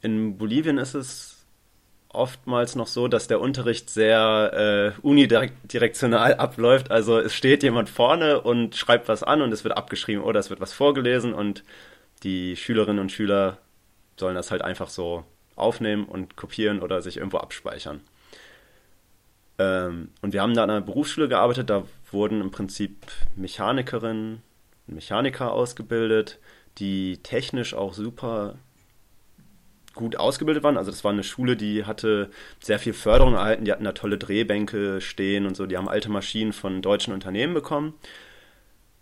in Bolivien ist es oftmals noch so, dass der Unterricht sehr äh, unidirektional abläuft. Also es steht jemand vorne und schreibt was an und es wird abgeschrieben oder es wird was vorgelesen und die Schülerinnen und Schüler sollen das halt einfach so aufnehmen und kopieren oder sich irgendwo abspeichern. Ähm, und wir haben da an einer Berufsschule gearbeitet, da wurden im Prinzip Mechanikerinnen und Mechaniker ausgebildet, die technisch auch super gut ausgebildet waren. Also das war eine Schule, die hatte sehr viel Förderung erhalten, die hatten da tolle Drehbänke stehen und so, die haben alte Maschinen von deutschen Unternehmen bekommen.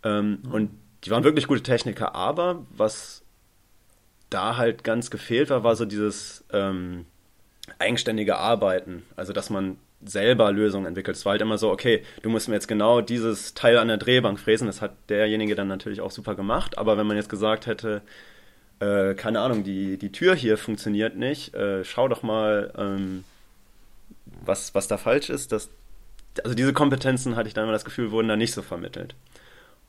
Ähm, Und die waren wirklich gute Techniker, aber was da halt ganz gefehlt war, war so dieses ähm, eigenständige Arbeiten. Also dass man selber Lösungen entwickelt. Es war halt immer so, okay, du musst mir jetzt genau dieses Teil an der Drehbank fräsen. Das hat derjenige dann natürlich auch super gemacht. Aber wenn man jetzt gesagt hätte, äh, keine Ahnung, die, die Tür hier funktioniert nicht, äh, schau doch mal, ähm, was, was da falsch ist. Das, also diese Kompetenzen, hatte ich dann immer das Gefühl, wurden da nicht so vermittelt.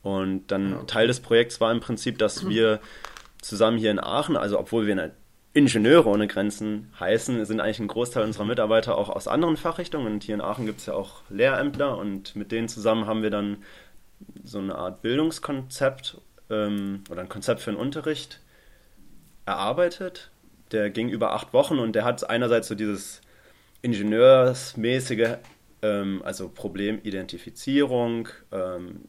Und dann Ja, okay. Teil des Projekts war im Prinzip, dass wir zusammen hier in Aachen, also obwohl wir Ingenieure ohne Grenzen heißen, sind eigentlich ein Großteil unserer Mitarbeiter auch aus anderen Fachrichtungen. Und hier in Aachen gibt es ja auch Lehrämtler und mit denen zusammen haben wir dann so eine Art Bildungskonzept ähm, oder ein Konzept für den Unterricht erarbeitet. Der ging über acht Wochen und der hat einerseits so dieses ingenieursmäßige, ähm, also Problemidentifizierung, ähm,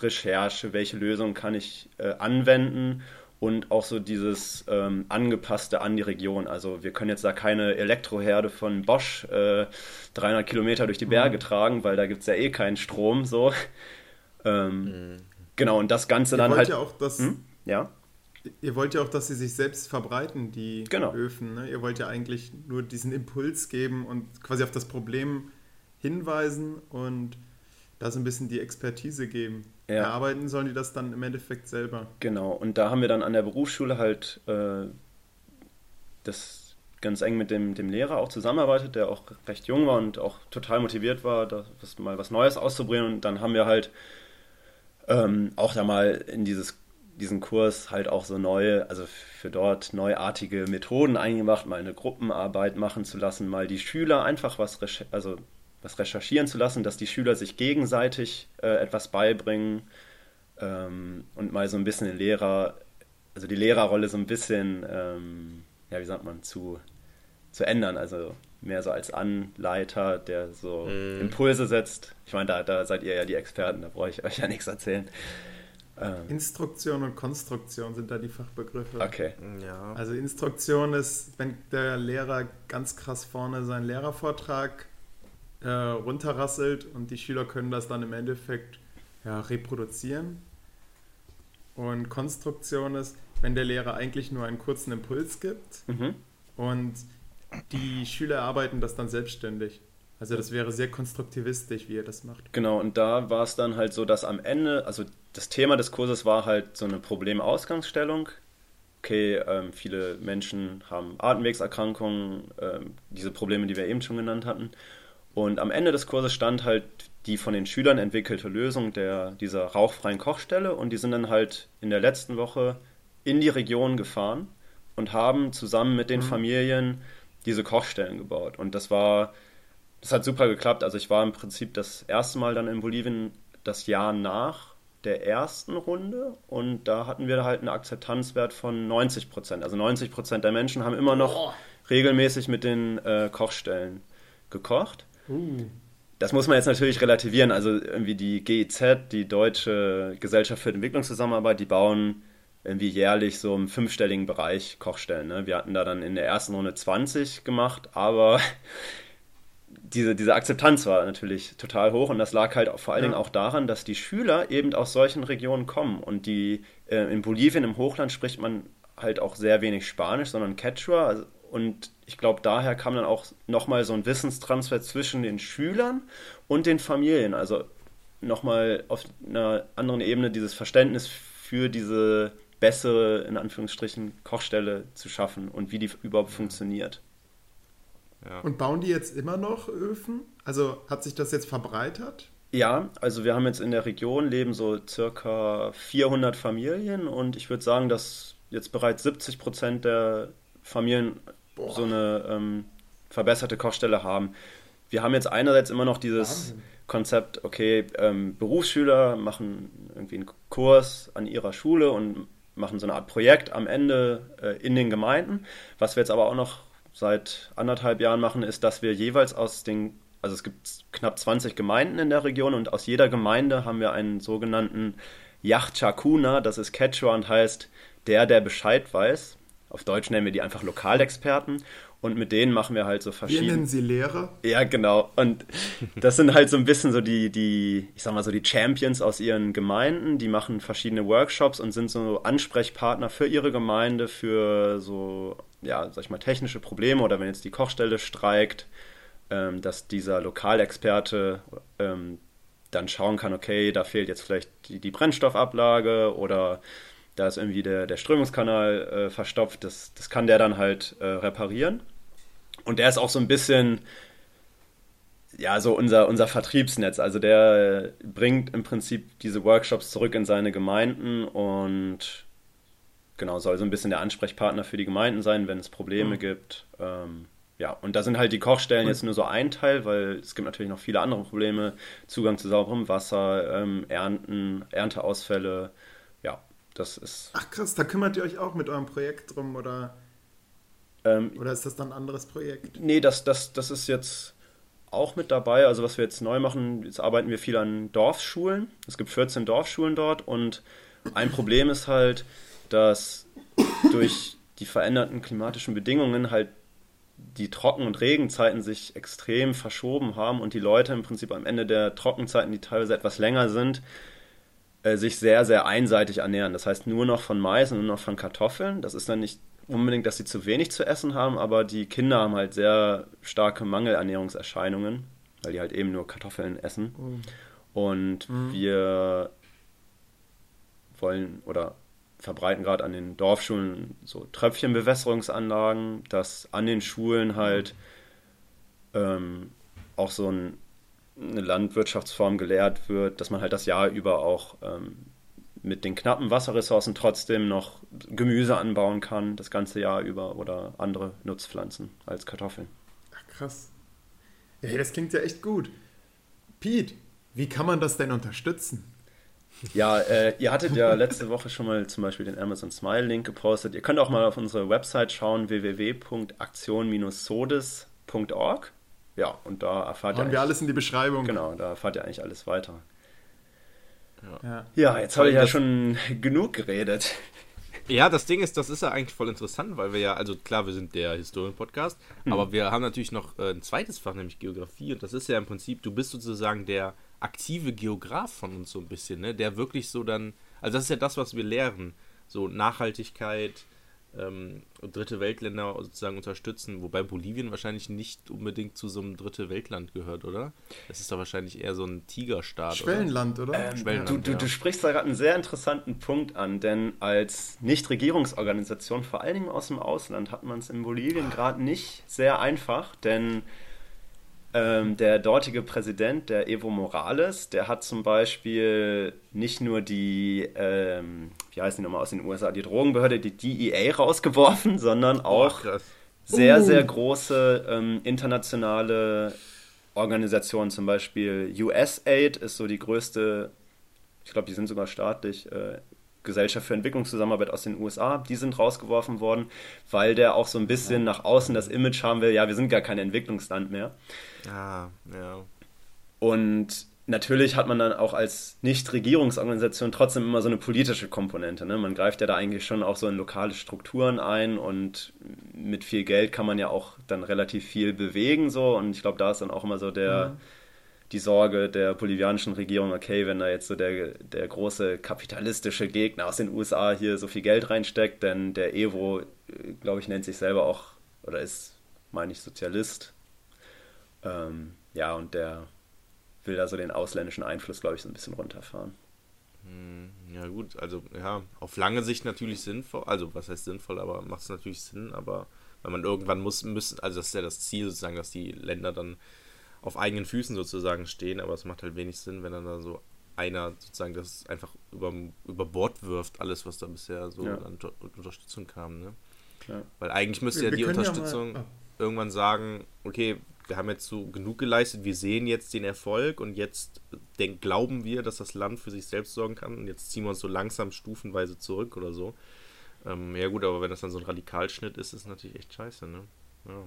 Recherche, welche Lösung kann ich äh, anwenden und auch so dieses ähm, angepasste an die Region. Also wir können jetzt da keine Elektroherde von Bosch äh, 300 Kilometer durch die Berge tragen, weil da gibt es ja eh keinen Strom. So. Ähm, Genau, und das Ganze Ihr dann halt. ja auch, dass, Hm? Ja. Ihr wollt ja auch, dass sie sich selbst verbreiten, die Genau. Öfen. Ne? Ihr wollt ja eigentlich nur diesen Impuls geben und quasi auf das Problem hinweisen und da so ein bisschen die Expertise geben. Ja. Erarbeiten sollen die das dann im Endeffekt selber. Genau, und da haben wir dann an der Berufsschule halt äh, das ganz eng mit dem, dem Lehrer auch zusammenarbeitet, der auch recht jung war und auch total motiviert war, da was, mal was Neues auszuprobieren. Und dann haben wir halt ähm, auch da mal in dieses, diesen Kurs halt auch so neue, also für dort neuartige Methoden eingemacht, mal eine Gruppenarbeit machen zu lassen, mal die Schüler einfach was, also was recherchieren zu lassen, dass die Schüler sich gegenseitig äh, etwas beibringen ähm, und mal so ein bisschen den Lehrer, also die Lehrerrolle so ein bisschen, ähm, ja, wie sagt man, zu, zu ändern. Also mehr so als Anleiter, der so Mhm. Impulse setzt. Ich meine, da, da seid ihr ja die Experten, da brauche ich euch ja nichts erzählen. Ähm, Instruktion und Konstruktion sind da die Fachbegriffe. okay. Ja. Also Instruktion ist, wenn der Lehrer ganz krass vorne seinen Lehrervortrag äh, runterrasselt und die Schüler können das dann im Endeffekt ja, reproduzieren. Und Konstruktion ist, wenn der Lehrer eigentlich nur einen kurzen Impuls gibt Mhm. und die Schüler erarbeiten das dann selbstständig. Also das wäre sehr konstruktivistisch, wie er das macht. Genau, und da war es dann halt so, dass am Ende, also das Thema des Kurses war halt so eine Problemausgangsstellung. Okay, ähm, viele Menschen haben Atemwegserkrankungen, ähm, diese Probleme, die wir eben schon genannt hatten. Und am Ende des Kurses stand halt die von den Schülern entwickelte Lösung der, dieser rauchfreien Kochstelle und die sind dann halt in der letzten Woche in die Region gefahren und haben zusammen mit den Familien diese Kochstellen gebaut. Und das war, das hat super geklappt. Also ich war im Prinzip das erste Mal dann in Bolivien das Jahr nach der ersten Runde und da hatten wir halt einen Akzeptanzwert von 90 Prozent. Also 90 Prozent der Menschen haben immer noch regelmäßig mit den äh, Kochstellen gekocht. Das muss man jetzt natürlich relativieren. Also irgendwie die GIZ, die Deutsche Gesellschaft für Entwicklungszusammenarbeit, die bauen irgendwie jährlich so im fünfstelligen Bereich Kochstellen. Ne? Wir hatten da dann in der ersten Runde 20 gemacht, aber diese, diese Akzeptanz war natürlich total hoch und das lag halt vor allen Ja. Dingen auch daran, dass die Schüler eben aus solchen Regionen kommen und die äh, in Bolivien im Hochland spricht man halt auch sehr wenig Spanisch, sondern Quechua also, und ich glaube, daher kam dann auch nochmal so ein Wissenstransfer zwischen den Schülern und den Familien. Also nochmal auf einer anderen Ebene dieses Verständnis für diese bessere, in Anführungsstrichen, Kochstelle zu schaffen und wie die überhaupt funktioniert. Ja. Und bauen die jetzt immer noch Öfen? Also hat sich das jetzt verbreitert? Ja, also wir haben jetzt in der Region leben so circa 400 Familien und ich würde sagen, dass jetzt bereits 70 Prozent der Familien Boah. so eine ähm, verbesserte Kochstelle haben. Wir haben jetzt einerseits immer noch dieses Wahnsinn. Konzept, okay, ähm, Berufsschüler machen irgendwie einen Kurs an ihrer Schule und machen so eine Art Projekt am Ende äh, in den Gemeinden. Was wir jetzt aber auch noch seit anderthalb Jahren machen, ist, dass wir jeweils aus den, also es gibt knapp 20 Gemeinden in der Region und aus jeder Gemeinde haben wir einen sogenannten Yachchakuna, das ist Quechua und heißt der, der Bescheid weiß. Auf Deutsch nennen wir die einfach Lokalexperten und mit denen machen wir halt so Wir verschiedene. nennen sie Lehrer. Ja, genau. Und das sind halt so ein bisschen so die, die, ich sag mal so die Champions aus ihren Gemeinden, die machen verschiedene Workshops und sind so Ansprechpartner für ihre Gemeinde, für so, ja, sag ich mal, technische Probleme oder wenn jetzt die Kochstelle streikt, ähm, dass dieser Lokalexperte ähm, dann schauen kann, okay, da fehlt jetzt vielleicht die, die Brennstoffablage oder da ist irgendwie der, der Strömungskanal äh, verstopft, das, das kann der dann halt äh, reparieren. Und der ist auch so ein bisschen, ja, so unser, unser Vertriebsnetz. Also der bringt im Prinzip diese Workshops zurück in seine Gemeinden und genau, soll so ein bisschen der Ansprechpartner für die Gemeinden sein, wenn es Probleme Mhm. gibt. Ähm, ja, und da sind halt die Kochstellen jetzt nur so ein Teil, weil es gibt natürlich noch viele andere Probleme. Zugang zu sauberem Wasser, ähm, Ernten, Ernteausfälle. Ja, das ist. Ach krass, da kümmert ihr euch auch mit eurem Projekt drum oder, Ähm, oder ist das dann ein anderes Projekt? Nee, das, das, das ist jetzt auch mit dabei. Also was wir jetzt neu machen, jetzt arbeiten wir viel an Dorfschulen. Es gibt 14 Dorfschulen dort und ein Problem ist halt, dass durch die veränderten klimatischen Bedingungen halt die Trocken- und Regenzeiten sich extrem verschoben haben und die Leute im Prinzip am Ende der Trockenzeiten, die teilweise etwas länger sind, äh, sich sehr, sehr einseitig ernähren. Das heißt nur noch von Mais und nur noch von Kartoffeln. Das ist dann nicht unbedingt, dass sie zu wenig zu essen haben, aber die Kinder haben halt sehr starke Mangelernährungserscheinungen. weil die halt eben nur Kartoffeln essen. Und wir wollen oder verbreiten gerade an den Dorfschulen so Tröpfchenbewässerungsanlagen, dass an den Schulen halt ähm, auch so ein, eine Landwirtschaftsform gelehrt wird, dass man halt das Jahr über auch ähm, mit den knappen Wasserressourcen trotzdem noch Gemüse anbauen kann, das ganze Jahr über oder andere Nutzpflanzen als Kartoffeln. Krass. Ja, das klingt ja echt gut. Pete, wie kann man das denn unterstützen? Ja, äh, ihr hattet ja letzte Woche schon mal zum Beispiel den Amazon Smile Link gepostet. Ihr könnt auch mal auf unsere Website schauen, www.aktion-sodes.org. Ja, und da erfahrt Hauen ihr. wir eigentlich- alles in die Beschreibung. Genau, da erfahrt ihr eigentlich alles weiter. Ja. Ja, jetzt habe ich ja schon genug geredet. Ja, das Ding ist, das ist ja eigentlich voll interessant, weil wir ja, also klar, wir sind der Historien-Podcast, aber wir haben natürlich noch äh, ein zweites Fach, nämlich Geografie. Und das ist ja im Prinzip, du bist sozusagen der aktive Geograf von uns so ein bisschen, ne? Der wirklich so dann, also das ist ja das, was wir lehren. So Nachhaltigkeit, ähm, und dritte Weltländer sozusagen unterstützen, wobei Bolivien wahrscheinlich nicht unbedingt zu so einem dritte Weltland gehört, oder? Das ist doch wahrscheinlich eher so ein Tigerstaat, Schwellenland, oder? Ähm, Schwellenland, du, du, ja. du sprichst da gerade einen sehr interessanten Punkt an, denn als Nichtregierungsorganisation, vor allen Dingen aus dem Ausland, hat man es in Bolivien gerade nicht sehr einfach, denn ähm, der dortige Präsident, der Evo Morales, der hat zum Beispiel nicht nur die, ähm, wie heißen die nochmal aus den USA, die Drogenbehörde, die DEA rausgeworfen, sondern auch krass. sehr, Uh. sehr große ähm, internationale Organisationen, zum Beispiel USAID ist so die größte, ich glaube, die sind sogar staatlich, äh, Gesellschaft für Entwicklungszusammenarbeit aus den USA, die sind rausgeworfen worden, weil der auch so ein bisschen nach außen das Image haben will, ja, wir sind gar kein Entwicklungsland mehr. Ah, ja. Und natürlich hat man dann auch als Nichtregierungsorganisation trotzdem immer so eine politische Komponente. Ne? Man greift ja da eigentlich schon auch so in lokale Strukturen ein und mit viel Geld kann man ja auch dann relativ viel bewegen. So. Und ich glaube, da ist dann auch immer so der, die Sorge der bolivianischen Regierung, okay, wenn da jetzt so der, der große kapitalistische Gegner aus den USA hier so viel Geld reinsteckt, denn der Evo, glaube ich, nennt sich selber auch, oder ist, meine ich, Sozialist. Ähm, ja, und der will da so den ausländischen Einfluss, glaube ich, so ein bisschen runterfahren. Hm, Ja gut, also ja, auf lange Sicht natürlich sinnvoll, also was heißt sinnvoll, aber macht es natürlich Sinn, aber wenn man irgendwann muss, müssen, also das ist ja das Ziel sozusagen, dass die Länder dann auf eigenen Füßen sozusagen stehen, aber es macht halt wenig Sinn, wenn dann da so einer sozusagen das einfach über, über Bord wirft, alles, was da bisher so Ja. an Unter Unterstützung kam, ne? Ja. Weil eigentlich müsste Wir- ja wir die können ja Unterstützung mal- irgendwann sagen, okay, wir haben jetzt so genug geleistet, wir sehen jetzt den Erfolg und jetzt denk, glauben wir, dass das Land für sich selbst sorgen kann und jetzt ziehen wir uns so langsam stufenweise zurück oder so. Ähm, ja gut, aber wenn das dann so ein Radikalschnitt ist, ist es natürlich echt scheiße, ne? Ja.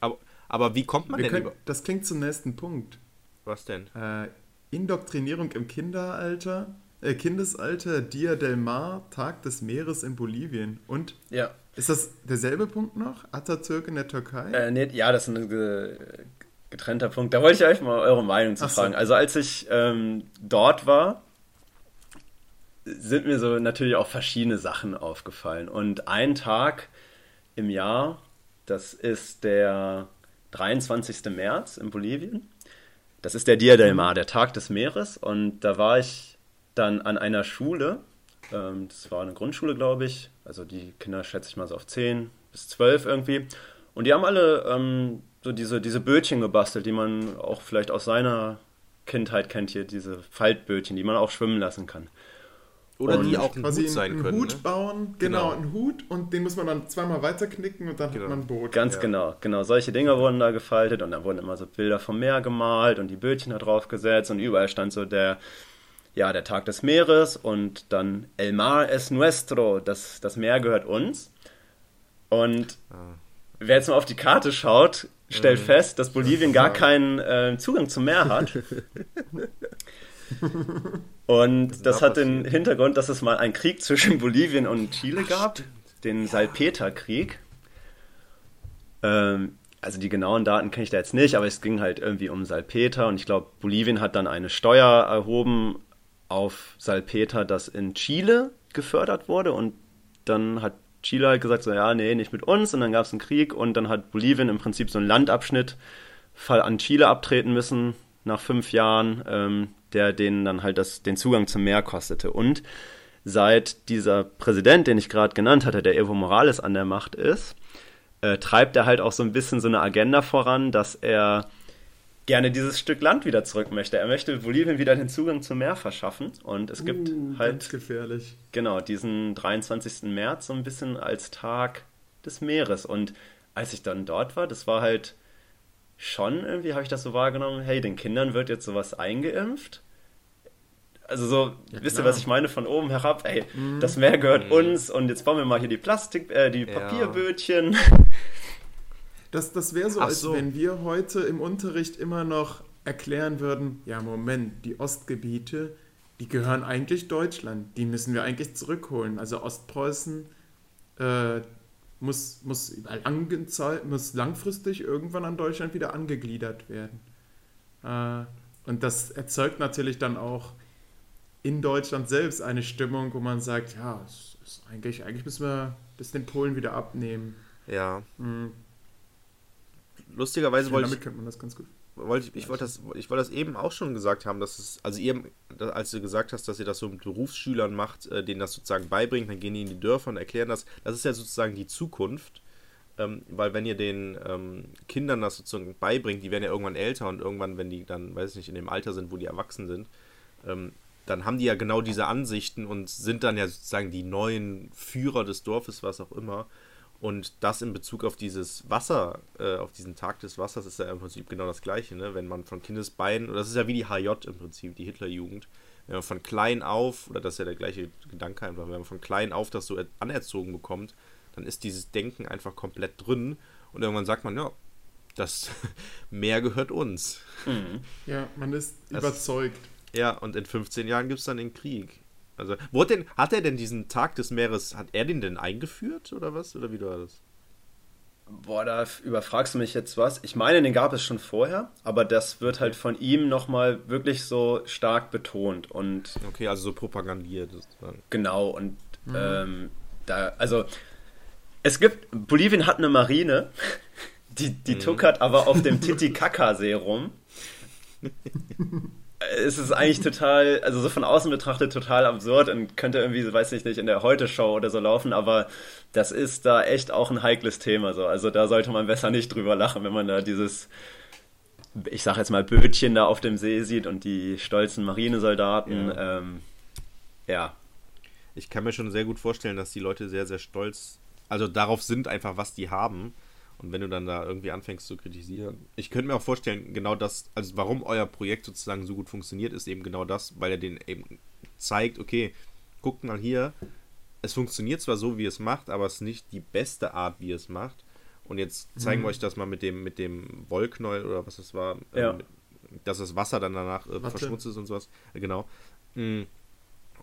Aber, aber wie kommt man Wir denn können, über... das klingt zum nächsten Punkt. Was denn? Äh, Indoktrinierung im Kinderalter, äh, Kindesalter, Dia del Mar, Tag des Meeres in Bolivien. Und Ja. ist das derselbe Punkt noch? Atatürk in der Türkei? Äh, nee, ja, das ist ein ge getrennter Punkt. Da wollte ich euch mal eure Meinung zu Ach so. fragen. Also als ich ähm, dort war, sind mir so natürlich auch verschiedene Sachen aufgefallen. Und ein Tag im Jahr, das ist der 23. März in Bolivien. Das ist der Dia del Mar, der Tag des Meeres. Und da war ich dann an einer Schule. Ähm, das war eine Grundschule, glaube ich. Also die Kinder schätze ich mal so auf 10 bis 12 irgendwie. Und die haben alle ähm, so diese, diese Bötchen gebastelt, die man auch vielleicht aus seiner Kindheit kennt hier, diese Faltbötchen, die man auch schwimmen lassen kann. Oder Und die auch ein Quasi Hut sein einen können, Hut ne? bauen, genau, Genau. einen Hut und den muss man dann zweimal weiterknicken und dann Genau. hat man ein Boot. Ganz Ja. genau, genau. Solche Dinger wurden da gefaltet und dann wurden immer so Bilder vom Meer gemalt und die Bötchen da drauf gesetzt und überall stand so der, ja, der Tag des Meeres und dann El Mar es nuestro, das, das Meer gehört uns. Und Ah. wer jetzt mal auf die Karte schaut, stellt Mhm. fest, dass Bolivien gar keinen äh, Zugang zum Meer hat. Und das da hat den Hintergrund, dass es mal einen Krieg zwischen Bolivien und Chile gab, stimmt. den Salpeterkrieg. Ähm, also die genauen Daten kenne ich da jetzt nicht, aber es ging halt irgendwie um Salpeter und ich glaube, Bolivien hat dann eine Steuer erhoben auf Salpeter, das in Chile gefördert wurde und dann hat Chile halt gesagt, so ja, nee, nicht mit uns und dann gab es einen Krieg und dann hat Bolivien im Prinzip so einen Landabschnitt Fall an Chile abtreten müssen nach fünf Jahren, ähm, der denen dann halt das, den Zugang zum Meer kostete. Und seit dieser Präsident, den ich gerade genannt hatte, der Evo Morales an der Macht ist, äh, treibt er halt auch so ein bisschen so eine Agenda voran, dass er gerne dieses Stück Land wieder zurück möchte. Er möchte Bolivien wieder den Zugang zum Meer verschaffen. Und es gibt Uh, halt ganz gefährlich. genau diesen 23. März so ein bisschen als Tag des Meeres. Und als ich dann dort war, das war halt schon irgendwie, habe ich das so wahrgenommen, hey, den Kindern wird jetzt sowas eingeimpft. Also so, Ja, wisst ihr, was ich meine, von oben herab, ey, das Meer gehört Mhm. uns und jetzt bauen wir mal hier die Plastik, äh, die Ja. Papierbötchen. Das, das wäre so, Ach als so. wenn wir heute im Unterricht immer noch erklären würden, ja Moment, die Ostgebiete, die gehören eigentlich Deutschland, die müssen wir eigentlich zurückholen. Also Ostpreußen äh, muss, muss, muss langfristig irgendwann an Deutschland wieder angegliedert werden. Äh, und das erzeugt natürlich dann auch in Deutschland selbst eine Stimmung, wo man sagt, ja, es ist eigentlich, eigentlich müssen wir das den Polen wieder abnehmen. Ja. Hm, Lustigerweise wollte damit ich, könnte man das ganz gut. Wollte ich, ich wollte das, ich wollte das eben auch schon gesagt haben, dass es, also ihr, als du gesagt hast, dass ihr das so mit Berufsschülern macht, äh, denen das sozusagen beibringt, dann gehen die in die Dörfer und erklären das. Das ist ja sozusagen die Zukunft. Ähm, weil wenn ihr den ähm, Kindern das sozusagen beibringt, die werden ja irgendwann älter und irgendwann, wenn die dann, weiß ich nicht, in dem Alter sind, wo die erwachsen sind, ähm, dann haben die ja genau diese Ansichten und sind dann ja sozusagen die neuen Führer des Dorfes, was auch immer. Und das in Bezug auf dieses Wasser, äh, auf diesen Tag des Wassers, ist ja im Prinzip genau das Gleiche, ne? Wenn man von Kindesbeinen, oder das ist ja wie die HJ im Prinzip, die Hitlerjugend, wenn man von klein auf, oder das ist ja der gleiche Gedanke einfach, wenn man von klein auf das so er- anerzogen bekommt, dann ist dieses Denken einfach komplett drin und irgendwann sagt man, ja, das Meer gehört uns. Mhm. Ja, man ist Das- überzeugt. Ja, und in 15 Jahren gibt es dann den Krieg. Also, wo hat, denn, hat er denn diesen Tag des Meeres, hat er den denn eingeführt oder was? Oder wie war das? Boah, da überfragst du mich jetzt was. Ich meine, den gab es schon vorher, aber das wird halt von ihm nochmal wirklich so stark betont. Und Okay, also so propagandiert sozusagen. genau, und ähm, da, also es gibt, Bolivien hat eine Marine, die, die tuckert aber auf dem Titicaca-See rum. es ist eigentlich total, also so von außen betrachtet total absurd und könnte irgendwie, weiß ich nicht, in der Heute-Show oder so laufen, aber das ist da echt auch ein heikles Thema so. Also da sollte man besser nicht drüber lachen, wenn man da dieses, ich sag jetzt mal, Bötchen da auf dem See sieht und die stolzen Marinesoldaten. Ähm, ja, Ich kann mir schon sehr gut vorstellen, dass die Leute sehr, sehr stolz, also darauf sind einfach, was die haben. Und wenn du dann da irgendwie anfängst zu kritisieren. Ich könnte mir auch vorstellen, genau das, also warum euer Projekt sozusagen so gut funktioniert, ist eben genau das, weil er den eben zeigt, okay, guckt mal hier, es funktioniert zwar so, wie es macht, aber es ist nicht die beste Art, wie es macht. Und jetzt zeigen wir euch das mal mit dem, mit dem Wollknäuel oder was das war, Ja. ähm, dass das Wasser dann danach äh, verschmutzt ist und sowas. Äh, Genau. Mm.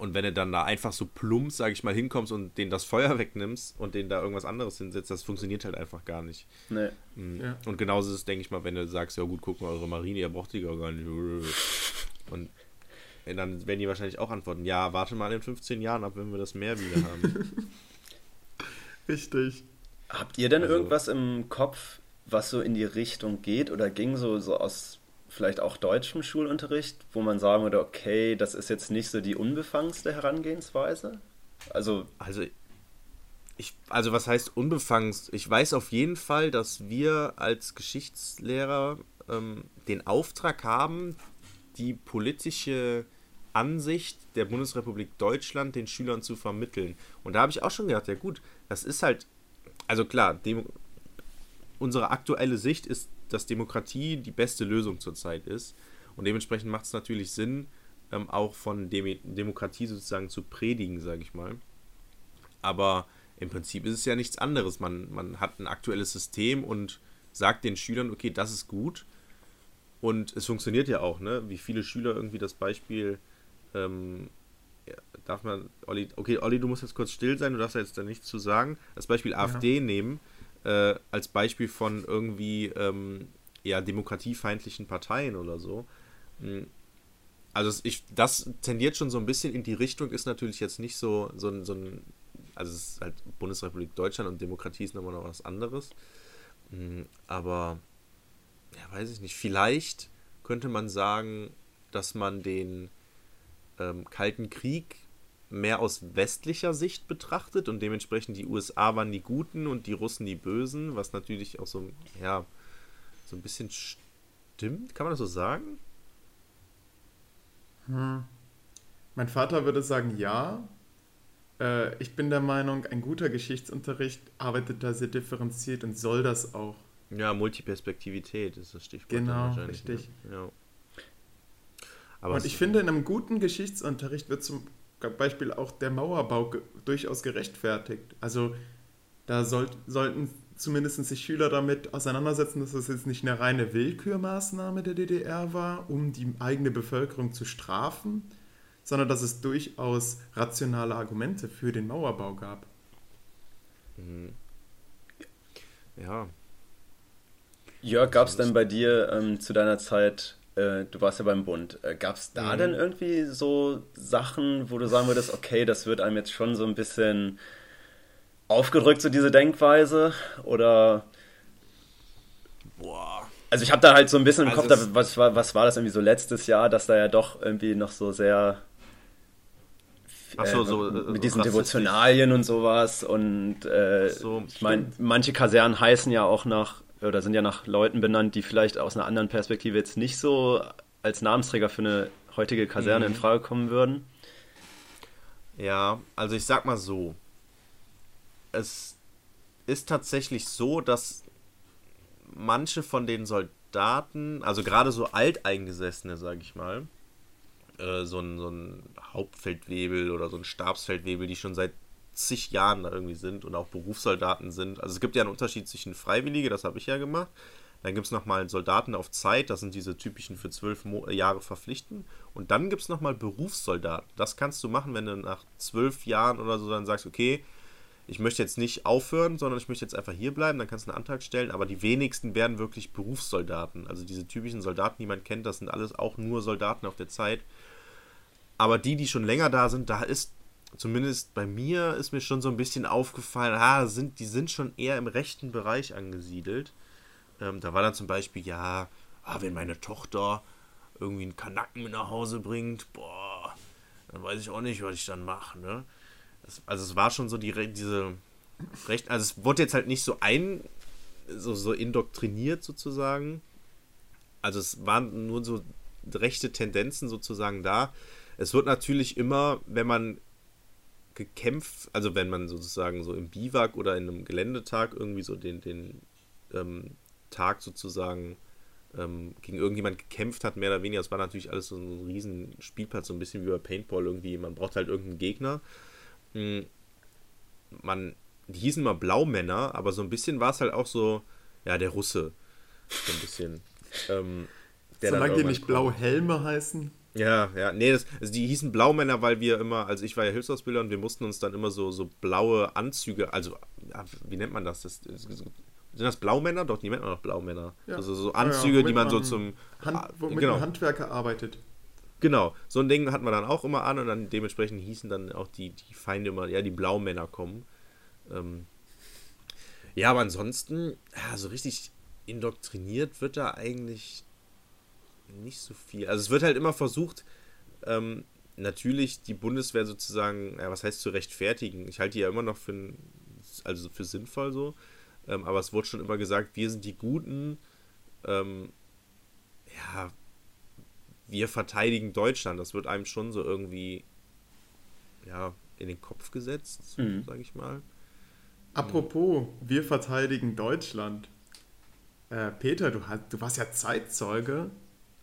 Und wenn du dann da einfach so plump, sag ich mal, hinkommst und den das Feuer wegnimmst und den da irgendwas anderes hinsetzt, das funktioniert halt einfach gar nicht. ne. Mm. Ja. Und genauso ist es, denke ich mal, wenn du sagst, ja gut, guck mal, eure Marine, ihr braucht die gar nicht. Und äh, dann werden die wahrscheinlich auch antworten, ja, warte mal in 15 Jahren ab, wenn wir das Meer wieder haben. Richtig. Habt ihr denn Also- irgendwas im Kopf, was so in die Richtung geht oder ging so, so aus vielleicht auch deutschem Schulunterricht, wo man sagen würde, okay, das ist jetzt nicht so die unbefangenste Herangehensweise? Also, Also, ich, also was heißt unbefangen? Ich weiß auf jeden Fall, dass wir als Geschichtslehrer ähm, den Auftrag haben, die politische Ansicht der Bundesrepublik Deutschland den Schülern zu vermitteln. Und da habe ich auch schon gedacht, ja gut, das ist halt, also klar, Demo unsere aktuelle Sicht ist, dass Demokratie die beste Lösung zurzeit ist. Und dementsprechend macht es natürlich Sinn, ähm, auch von Dem Demokratie sozusagen zu predigen, sage ich mal. Aber im Prinzip ist es ja nichts anderes. Man, man hat ein aktuelles System und sagt den Schülern, okay, das ist gut. Und es funktioniert ja auch, ne? Wie viele Schüler irgendwie das Beispiel, ähm, ja, darf man, Olli, okay, Olli, du musst jetzt kurz still sein, du darfst jetzt da nichts zu sagen. Das Beispiel AfD nehmen, äh, als Beispiel von irgendwie, ähm, ja, demokratiefeindlichen Parteien oder so. Mm, Also ich, das tendiert schon so ein bisschen in die Richtung, ist natürlich jetzt nicht so, so, ein- so ein, also es ist halt Bundesrepublik Deutschland und Demokratie ist nochmal noch was anderes. Mm, Aber ja, weiß ich nicht, vielleicht könnte man sagen, dass man den ähm, Kalten Krieg mehr aus westlicher Sicht betrachtet und dementsprechend die USA waren die Guten und die Russen die Bösen, was natürlich auch so, ja, so ein bisschen stimmt, kann man das so sagen? Hm. Mein Vater würde sagen, ja. Äh, ich bin der Meinung, ein guter Geschichtsunterricht arbeitet da sehr differenziert und soll das auch. Ja, Multiperspektivität ist das Stichwort. Genau, richtig. Ne? Ja. Aber und ich finde, in einem guten Geschichtsunterricht wird zum Beispiel auch der Mauerbau ge durchaus gerechtfertigt. Also da soll, sollten zumindest sich Schüler damit auseinandersetzen, dass das jetzt nicht eine reine Willkürmaßnahme der DDR war, um die eigene Bevölkerung zu strafen, sondern dass es durchaus rationale Argumente für den Mauerbau gab. Mhm. Ja. Jörg, gab es denn bei dir ähm, zu deiner Zeit äh, du warst ja beim Bund. Äh, Gab es da mhm. denn irgendwie so Sachen, wo du sagen würdest, okay, das wird einem jetzt schon so ein bisschen aufgedrückt, so diese Denkweise? Oder. Boah. Also ich habe da halt so ein bisschen im also Kopf, da, was, war, was war das irgendwie so letztes Jahr, dass da ja doch irgendwie noch so sehr Ach so, so, äh, mit diesen Devotionalien und sowas. Und äh, so, ich meine, manche Kasernen heißen ja auch nach oder sind ja nach Leuten benannt, die vielleicht aus einer anderen Perspektive jetzt nicht so als Namensträger für eine heutige Kaserne mhm. in Frage kommen würden. Ja, also ich sag mal so. Es ist tatsächlich so, dass manche von den Soldaten, also gerade so Alteingesessene, sag ich mal, äh, so, ein, so ein Hauptfeldwebel oder so ein Stabsfeldwebel, die schon seit zig Jahren da irgendwie sind und auch Berufssoldaten sind. Also es gibt ja einen Unterschied zwischen Freiwillige, das habe ich ja gemacht. Dann gibt es nochmal Soldaten auf Zeit, das sind diese typischen für zwölf äh, Jahre verpflichten. Und dann gibt es nochmal Berufssoldaten. Das kannst du machen, wenn du nach zwölf Jahren oder so dann sagst, okay, ich möchte jetzt nicht aufhören, sondern ich möchte jetzt einfach hier bleiben, dann kannst du einen Antrag stellen. Aber die wenigsten werden wirklich Berufssoldaten. Also diese typischen Soldaten, die man kennt, das sind alles auch nur Soldaten auf der Zeit. Aber die, die schon länger da sind, da ist zumindest bei mir ist mir schon so ein bisschen aufgefallen, ah, sind, die sind schon eher im rechten Bereich angesiedelt. Ähm, da war dann zum Beispiel, ja, ah, wenn meine Tochter irgendwie einen Kanacken mit nach Hause bringt, boah, dann weiß ich auch nicht, was ich dann mache, ne? Also es war schon so die, diese recht, also es wurde jetzt halt nicht so ein, so, so indoktriniert sozusagen. Also es waren nur so rechte Tendenzen sozusagen da. Es wird natürlich immer, wenn man gekämpft, also wenn man sozusagen so im Biwak oder in einem Geländetag irgendwie so den, den ähm, Tag sozusagen ähm, gegen irgendjemand gekämpft hat, mehr oder weniger. Das war natürlich alles so ein riesen Spielplatz, so ein bisschen wie bei Paintball irgendwie. Man braucht halt irgendeinen Gegner. Hm, man, die hießen mal Blaumänner, aber so ein bisschen war es halt auch so, ja, der Russe. So ein bisschen. ähm, Solange die nicht Blauhelme heißen. Ja, ja, nee, das, also die hießen Blaumänner, weil wir immer, also ich war ja Hilfsausbilder und wir mussten uns dann immer so, so blaue Anzüge, also, ja, wie nennt man das? das? Sind das Blaumänner? Doch, die nennt man doch Blaumänner. Ja. Also so Anzüge, ja, die man, man, so zum. Hand, ah, womit genau. ein Handwerker arbeitet. Genau, so ein Ding hatten wir dann auch immer an und dann dementsprechend hießen dann auch die, die Feinde immer, ja, die Blaumänner kommen. Ähm, ja, aber ansonsten, ja, so richtig indoktriniert wird da eigentlich nicht so viel. Also es wird halt immer versucht, ähm, natürlich die Bundeswehr sozusagen, ja, was heißt zu rechtfertigen? Ich halte die ja immer noch für, also für sinnvoll so. Ähm, aber es wurde schon immer gesagt, wir sind die Guten. Ähm, ja, wir verteidigen Deutschland. Das wird einem schon so irgendwie ja, in den Kopf gesetzt, mhm. sage ich mal. Apropos, wir verteidigen Deutschland. Äh, Peter, du, hast, du warst ja Zeitzeuge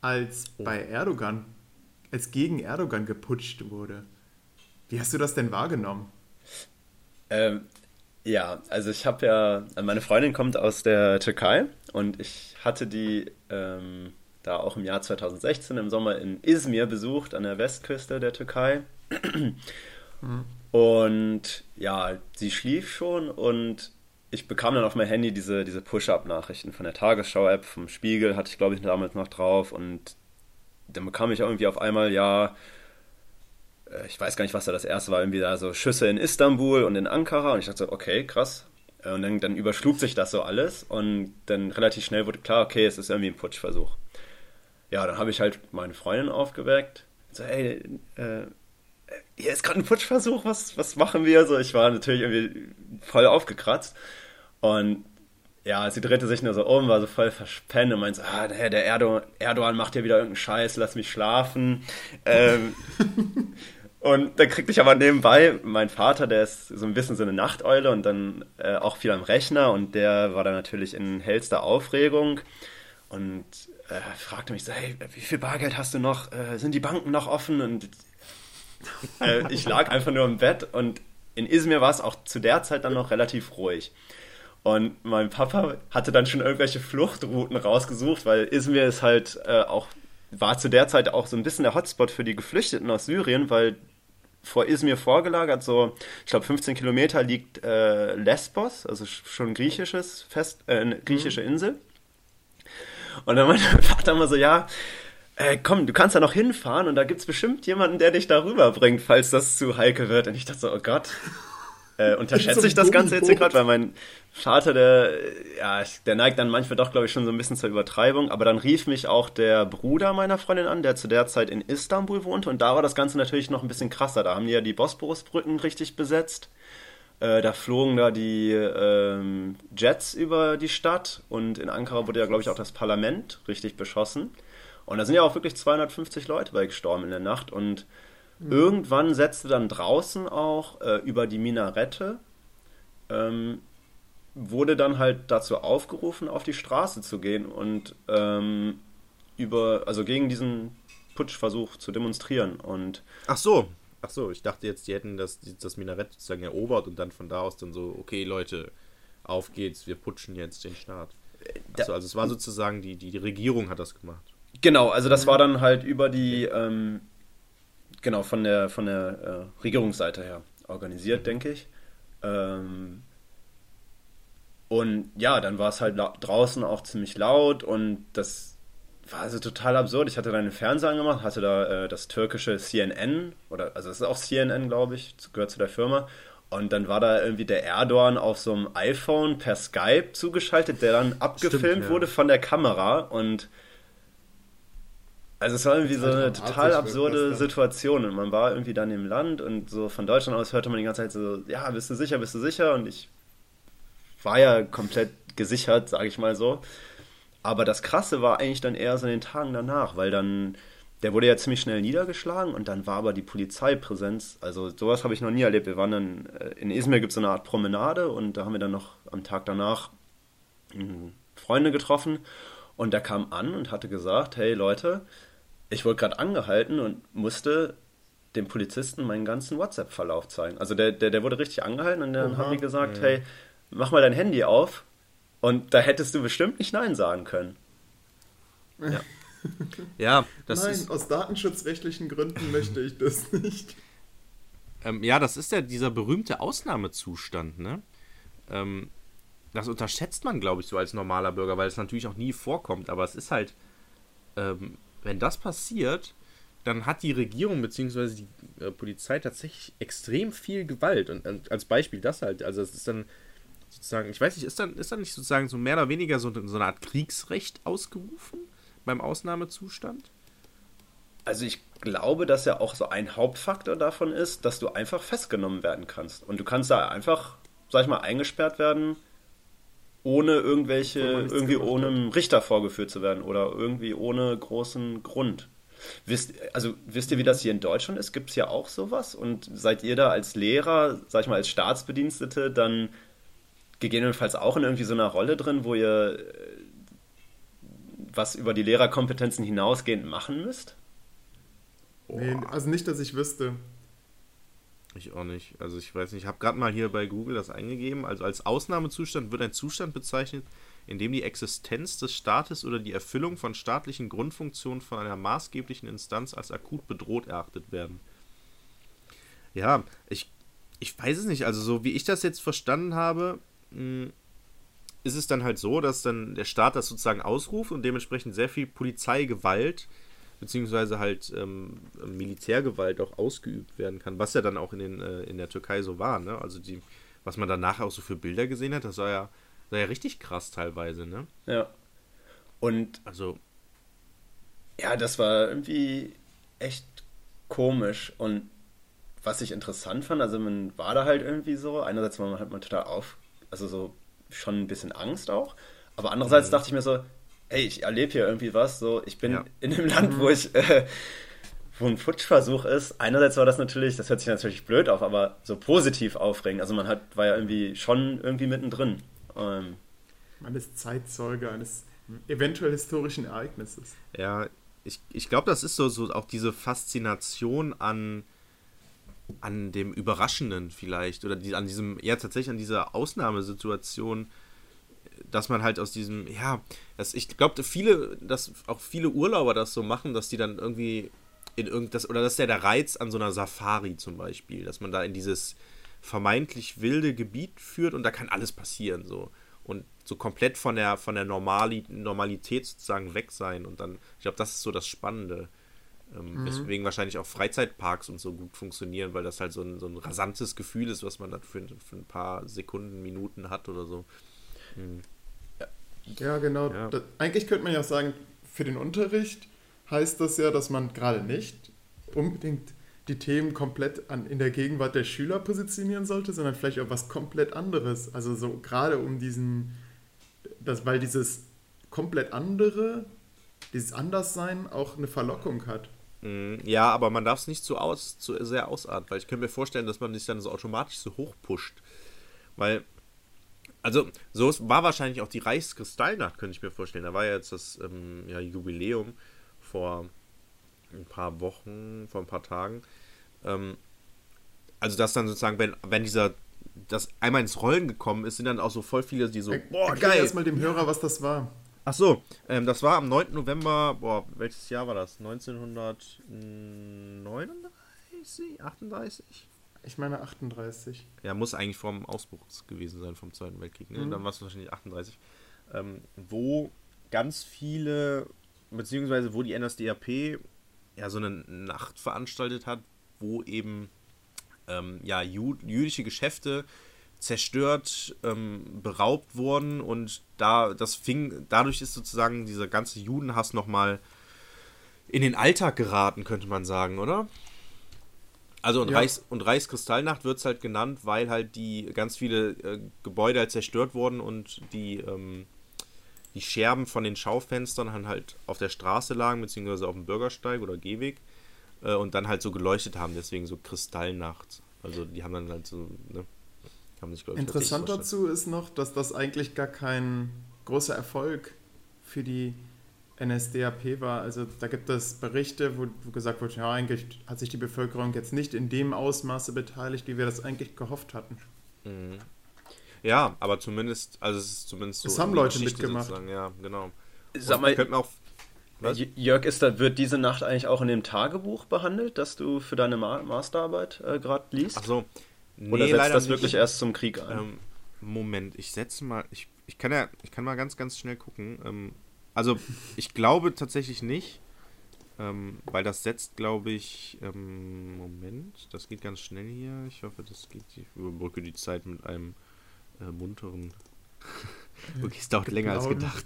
als oh. bei Erdogan, als gegen Erdogan geputscht wurde. Wie hast du das denn wahrgenommen? Ähm, ja, also ich habe ja, meine Freundin kommt aus der Türkei und ich hatte die ähm, da auch im Jahr 2016 im Sommer in Izmir besucht, an der Westküste der Türkei. Mhm. Und ja, sie schlief schon und ich bekam dann auf mein Handy diese, diese Push-Up-Nachrichten von der Tagesschau-App, vom Spiegel hatte ich, glaube ich, damals noch drauf. Und dann bekam ich irgendwie auf einmal, ja, äh, ich weiß gar nicht, was da das erste war, irgendwie da so Schüsse in Istanbul und in Ankara. Und ich dachte so, okay, krass. Äh, und dann, dann überschlug sich das so alles und dann relativ schnell wurde klar, okay, es ist irgendwie ein Putschversuch. Ja, dann habe ich halt meine Freundin aufgeweckt. So, ey, äh, hier ist gerade ein Putschversuch, was, was machen wir? So, ich war natürlich irgendwie voll aufgekratzt. Und ja, sie drehte sich nur so um, war so voll verspennt und meinte, ah, der, der Erdogan, Erdogan macht hier wieder irgendeinen Scheiß, lass mich schlafen. Ähm, und dann kriegte ich aber nebenbei, mein Vater, der ist so ein bisschen so eine Nachteule und dann äh, auch viel am Rechner und der war dann natürlich in hellster Aufregung und äh, fragte mich so, hey, wie viel Bargeld hast du noch? Äh, sind die Banken noch offen? Und äh, ich lag einfach nur im Bett und in Izmir war es auch zu der Zeit dann noch relativ ruhig. Und mein Papa hatte dann schon irgendwelche Fluchtrouten rausgesucht, weil Izmir ist halt äh, auch, war zu der Zeit auch so ein bisschen der Hotspot für die Geflüchteten aus Syrien, weil vor Izmir vorgelagert, so, ich glaube 15 Kilometer liegt äh, Lesbos, also schon griechisches Fest, äh, eine griechische mhm. Insel. Und dann meinte mein Vater immer so, ja, äh, komm, du kannst da noch hinfahren und da gibt es bestimmt jemanden, der dich da rüberbringt, falls das zu heikel wird. Und ich dachte so, oh Gott, äh, unterschätze ich das Ganze jetzt hier gerade, weil mein Vater, der, ja, der neigt dann manchmal doch, glaube ich, schon so ein bisschen zur Übertreibung. Aber dann rief mich auch der Bruder meiner Freundin an, der zu der Zeit in Istanbul wohnte. Und da war das Ganze natürlich noch ein bisschen krasser. Da haben die ja die Bosporusbrücken richtig besetzt. Äh, da flogen da die ähm, Jets über die Stadt. Und in Ankara wurde ja, glaube ich, auch das Parlament richtig beschossen. Und da sind ja auch wirklich 250 Leute bei gestorben in der Nacht. Und Mhm. Irgendwann setzte dann draußen auch äh, über die Minarette, ähm, wurde dann halt dazu aufgerufen, auf die Straße zu gehen und ähm, über, also gegen diesen Putschversuch zu demonstrieren. Und Ach so, ach so, ich dachte jetzt, die hätten das, das Minarett sozusagen erobert und dann von da aus dann so, okay Leute, auf geht's, wir putschen jetzt den Staat. Also, also es war sozusagen, die, die, die Regierung hat das gemacht. Genau, also das war dann halt über die, ähm, genau, von der, von der äh, Regierungsseite her organisiert, mhm. denke ich. Ähm, und ja, dann war es halt draußen auch ziemlich laut und das war also total absurd. Ich hatte dann den Fernseher angemacht, hatte da äh, das türkische CNN, oder also es ist auch CNN, glaube ich, gehört zu der Firma. Und dann war da irgendwie der Erdogan auf so einem iPhone per Skype zugeschaltet, der dann abgefilmt Stimmt, ja. wurde von der Kamera und also es war irgendwie so eine total absurde Situation und man war irgendwie dann im Land und so von Deutschland aus hörte man die ganze Zeit so, ja, bist du sicher, bist du sicher? Und ich war ja komplett gesichert, sage ich mal so. Aber das Krasse war eigentlich dann eher so in den Tagen danach, weil dann, der wurde ja ziemlich schnell niedergeschlagen und dann war aber die Polizeipräsenz, also sowas habe ich noch nie erlebt. Wir waren dann, äh, in Izmir gibt es so eine Art Promenade und da haben wir dann noch am Tag danach Freunde getroffen und der kam an und hatte gesagt, hey Leute, ich wurde gerade angehalten und musste dem Polizisten meinen ganzen WhatsApp-Verlauf zeigen. Also der, der, der wurde richtig angehalten und dann Aha. haben die gesagt, ja. hey, mach mal dein Handy auf. Und da hättest du bestimmt nicht Nein sagen können. Ja. ja, das Nein, ist. aus datenschutzrechtlichen Gründen möchte ich das nicht. Ähm, ja, das ist ja dieser berühmte Ausnahmezustand, ne? Ähm, das unterschätzt man, glaube ich, so als normaler Bürger, weil es natürlich auch nie vorkommt, aber es ist halt. Ähm, wenn das passiert, dann hat die Regierung bzw. die äh, Polizei tatsächlich extrem viel Gewalt. Und, und, als Beispiel das halt. Also es ist dann sozusagen, ich weiß nicht, ist dann, ist dann nicht sozusagen so mehr oder weniger so, so eine Art Kriegsrecht ausgerufen beim Ausnahmezustand? Also ich glaube, dass ja auch so ein Hauptfaktor davon ist, dass du einfach festgenommen werden kannst. Und du kannst da einfach, sag ich mal, eingesperrt werden ohne irgendwelche, irgendwie ohne einem Richter vorgeführt zu werden oder irgendwie ohne großen Grund. Wisst, also wisst ihr, wie das hier in Deutschland ist? Gibt es ja auch sowas? Und seid ihr da als Lehrer, sag ich mal, als Staatsbedienstete dann gegebenenfalls auch in irgendwie so einer Rolle drin, wo ihr äh, was über die Lehrerkompetenzen hinausgehend machen müsst? Nee, also nicht, dass ich wüsste. Ich auch nicht. Also ich weiß nicht, ich habe gerade mal hier bei Google das eingegeben. Also als Ausnahmezustand wird ein Zustand bezeichnet, in dem die Existenz des Staates oder die Erfüllung von staatlichen Grundfunktionen von einer maßgeblichen Instanz als akut bedroht erachtet werden. Ja, ich, ich weiß es nicht. Also so wie ich das jetzt verstanden habe, hm, ist es dann halt so, dass dann der Staat das sozusagen ausruft und dementsprechend sehr viel Polizeigewalt beziehungsweise halt ähm, Militärgewalt auch ausgeübt werden kann, was ja dann auch in, den, äh, in der Türkei so war. Ne? Also die was man danach auch so für Bilder gesehen hat, das war ja, war ja richtig krass teilweise, ne? Ja. Und Also, ja, das war irgendwie echt komisch. Und was ich interessant fand, also man war da halt irgendwie so, einerseits war man halt mal total auf, also so schon ein bisschen Angst auch, aber andererseits dachte ich mir so, ey, ich erlebe hier irgendwie was, so, ich bin Ja. in einem Land, wo ich, äh, wo ein Putschversuch ist. Einerseits war das natürlich, das hört sich natürlich blöd auf, aber so positiv aufregend. Also man hat, war ja irgendwie schon irgendwie mittendrin. Ähm, Man ist Zeitzeuge eines eventuell historischen Ereignisses. ja, ich, ich glaube, das ist so, so auch diese Faszination an, an dem Überraschenden vielleicht oder die, an diesem, ja, tatsächlich an dieser Ausnahmesituation, dass man halt aus diesem, ja, das, ich glaube, viele, dass auch viele Urlauber das so machen, dass die dann irgendwie in irgenddas, oder das ist ja der Reiz an so einer Safari zum Beispiel, dass man da in dieses vermeintlich wilde Gebiet führt und da kann alles passieren, so. Und so komplett von der, von der Normali Normalität sozusagen weg sein. Und dann, ich glaube, das ist so das Spannende. Ähm, Weswegen wahrscheinlich auch Freizeitparks und so gut funktionieren, weil das halt so ein, so ein rasantes Gefühl ist, was man dann für, für ein paar Sekunden, Minuten hat oder so. Ja, genau. Ja. Das, eigentlich könnte man ja auch sagen, für den Unterricht heißt das ja, dass man gerade nicht unbedingt die Themen komplett an, in der Gegenwart der Schüler positionieren sollte, sondern vielleicht auch was komplett anderes. Also so gerade um diesen, das, weil dieses komplett andere, dieses Anderssein auch eine Verlockung hat. Mm, Ja, aber man darf es nicht zu, aus, zu sehr ausarten, weil ich könnte mir vorstellen, dass man sich dann so automatisch so hoch pusht. Weil, also, so war wahrscheinlich auch die Reichskristallnacht, könnte ich mir vorstellen. Da war ja jetzt das ähm, ja, Jubiläum vor ein paar Wochen, vor ein paar Tagen. Ähm, also, dass dann sozusagen, wenn, wenn dieser, das einmal ins Rollen gekommen ist, sind dann auch so voll viele, die so, boah, Erklär geil. erstmal dem Hörer, was das war. Ach so, ähm, das war am 9. November, boah, welches Jahr war das? 1939? 38? Ich meine 38. Ja, muss eigentlich vom Ausbruch gewesen sein, vom Zweiten Weltkrieg, ne? Mhm. Dann war es wahrscheinlich 38. Ähm, wo ganz viele, beziehungsweise wo die NSDAP ja so eine Nacht veranstaltet hat, wo eben ähm, ja, Ju jüdische Geschäfte zerstört, ähm, beraubt wurden und da das fing, dadurch ist sozusagen dieser ganze Judenhass nochmal in den Alltag geraten, könnte man sagen, oder? Also und, Ja. Reichs und Reichskristallnacht wird es halt genannt, weil halt die ganz viele äh, Gebäude halt zerstört wurden und die, ähm, die Scherben von den Schaufenstern halt auf der Straße lagen, beziehungsweise auf dem Bürgersteig oder Gehweg äh, und dann halt so geleuchtet haben, deswegen so Kristallnacht. Also die haben dann halt so, ne? Sich, ich, Interessant dazu ist noch, dass das eigentlich gar kein großer Erfolg für die NSDAP war. Also da gibt es Berichte, wo, wo gesagt wird, ja, eigentlich hat sich die Bevölkerung jetzt nicht in dem Ausmaße beteiligt, wie wir das eigentlich gehofft hatten. Mhm. Ja, aber zumindest, also es ist zumindest so. Es haben Leute Geschichte mitgemacht. sozusagen, Ja, genau. sag mal, könnte man auch. Was? Jörg, ist da, wird diese Nacht eigentlich auch in dem Tagebuch behandelt, das du für deine Ma Masterarbeit äh, gerade liest? Ach so. Nee, Oder setzt das nicht. wirklich erst zum Krieg ein? Ähm, Moment, ich setze mal. Ich, ich kann ja, ich kann mal ganz, ganz schnell gucken. Ähm, also, ich glaube tatsächlich nicht. Ähm, weil das setzt, glaube ich. Ähm, Moment, das geht ganz schnell hier. Ich hoffe, das geht. Ich überbrücke die Zeit mit einem äh, munteren. okay, es dauert länger als gedacht.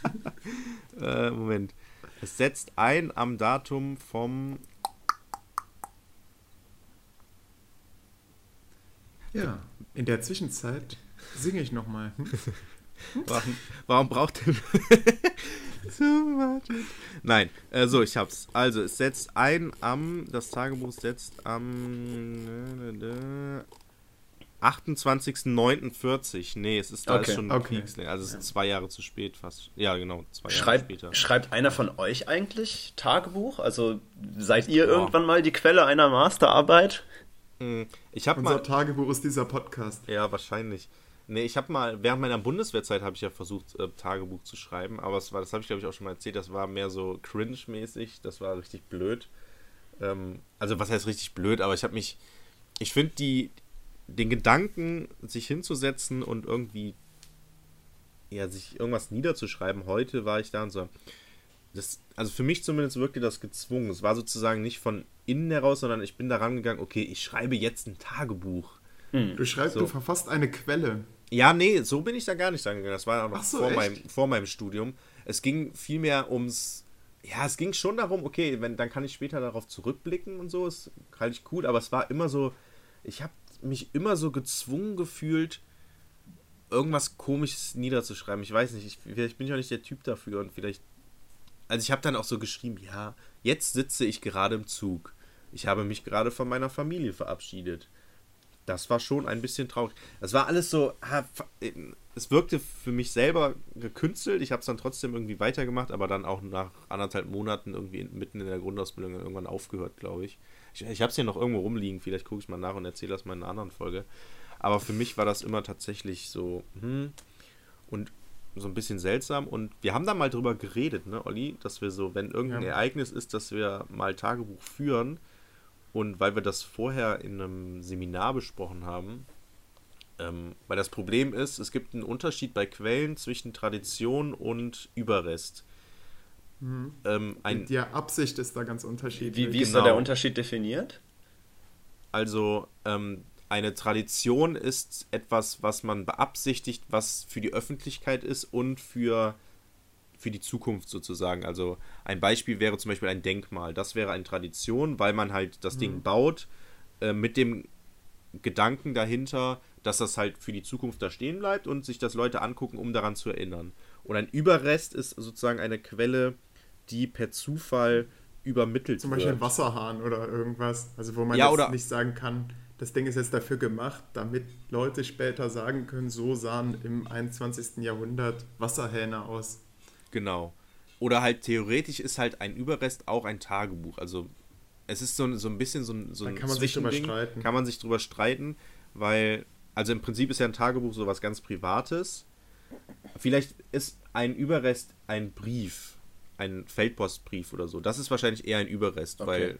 äh, Moment. Es setzt ein am Datum vom Ja, in der Zwischenzeit singe ich nochmal. Warum, warum braucht much. Nein, äh, so, ich hab's. Also, es setzt ein am. Das Tagebuch setzt am. 28.09.40. Nee, es ist da Okay, ist schon okay. Kriegsnähe. Also, es sind zwei Jahre zu spät fast. Ja, genau, zwei Jahre Schreibt, später. schreibt einer von euch eigentlich Tagebuch? Also seid ihr Boah. irgendwann mal die Quelle einer Masterarbeit? Hm, Ich hab Unser mal. Tagebuch ist dieser Podcast. Ja, wahrscheinlich. Nee, ich habe mal, während meiner Bundeswehrzeit habe ich ja versucht, äh, Tagebuch zu schreiben, aber es war, das habe ich glaube ich auch schon mal erzählt, das war mehr so cringe-mäßig, das war richtig blöd. Ähm, also was heißt richtig blöd, aber ich habe mich, ich finde die, den Gedanken, sich hinzusetzen und irgendwie, ja, sich irgendwas niederzuschreiben, heute war ich da und so, das, also für mich zumindest wirkte das gezwungen. Es war sozusagen nicht von innen heraus, sondern ich bin da rangegangen, okay, ich schreibe jetzt ein Tagebuch. Du schreibst, So. du verfasst eine Quelle. Ja, nee, so bin ich da gar nicht angegangen. Das war auch noch so, vor, meinem, vor meinem Studium. Es ging vielmehr ums. Ja, es ging schon darum, okay, wenn, dann kann ich später darauf zurückblicken und so. Das halte ich cool, aber es war immer so. Ich habe mich immer so gezwungen gefühlt, irgendwas Komisches niederzuschreiben. Ich weiß nicht, ich, vielleicht bin ich auch nicht der Typ dafür und vielleicht. Also ich habe dann auch so geschrieben, ja, jetzt sitze ich gerade im Zug. Ich habe mich gerade von meiner Familie verabschiedet. Das war schon ein bisschen traurig. Das war alles so, es wirkte für mich selber gekünstelt. Ich habe es dann trotzdem irgendwie weitergemacht, aber dann auch nach anderthalb Monaten irgendwie mitten in der Grundausbildung irgendwann aufgehört, glaube ich. Ich, ich habe es hier noch irgendwo rumliegen. Vielleicht gucke ich mal nach und erzähle das mal in einer anderen Folge. Aber für mich war das immer tatsächlich so, hm, und so ein bisschen seltsam. Und wir haben da mal drüber geredet, ne, Olli, dass wir so, wenn irgendein Ja. Ereignis ist, dass wir mal Tagebuch führen. Und weil wir das vorher in einem Seminar besprochen haben, ähm, weil das Problem ist, es gibt einen Unterschied bei Quellen zwischen Tradition und Überrest. Ähm, ein, Die Absicht ist da ganz unterschiedlich. Wie, wie ist Genau. da der Unterschied definiert? Also ähm, eine Tradition ist etwas, was man beabsichtigt, was für die Öffentlichkeit ist und für, für die Zukunft sozusagen. Also ein Beispiel wäre zum Beispiel ein Denkmal. Das wäre eine Tradition, weil man halt das Ding baut äh, mit dem Gedanken dahinter, dass das halt für die Zukunft da stehen bleibt und sich das Leute angucken, um daran zu erinnern. Und ein Überrest ist sozusagen eine Quelle, die per Zufall übermittelt Zum Beispiel wird. ein Wasserhahn oder irgendwas. Also wo man Ja, jetzt nicht sagen kann, das Ding ist jetzt dafür gemacht, damit Leute später sagen können, so sahen im 21. Jahrhundert Wasserhähne aus. Genau. Oder halt theoretisch ist halt ein Überrest auch ein Tagebuch. Also es ist so, ein- so ein bisschen so ein, so ein kann man sich drüber streiten. Kann man sich drüber streiten, weil, also im Prinzip ist ja ein Tagebuch so was ganz Privates. Vielleicht ist ein Überrest ein Brief, ein Feldpostbrief oder so. Das ist wahrscheinlich eher ein Überrest, Okay.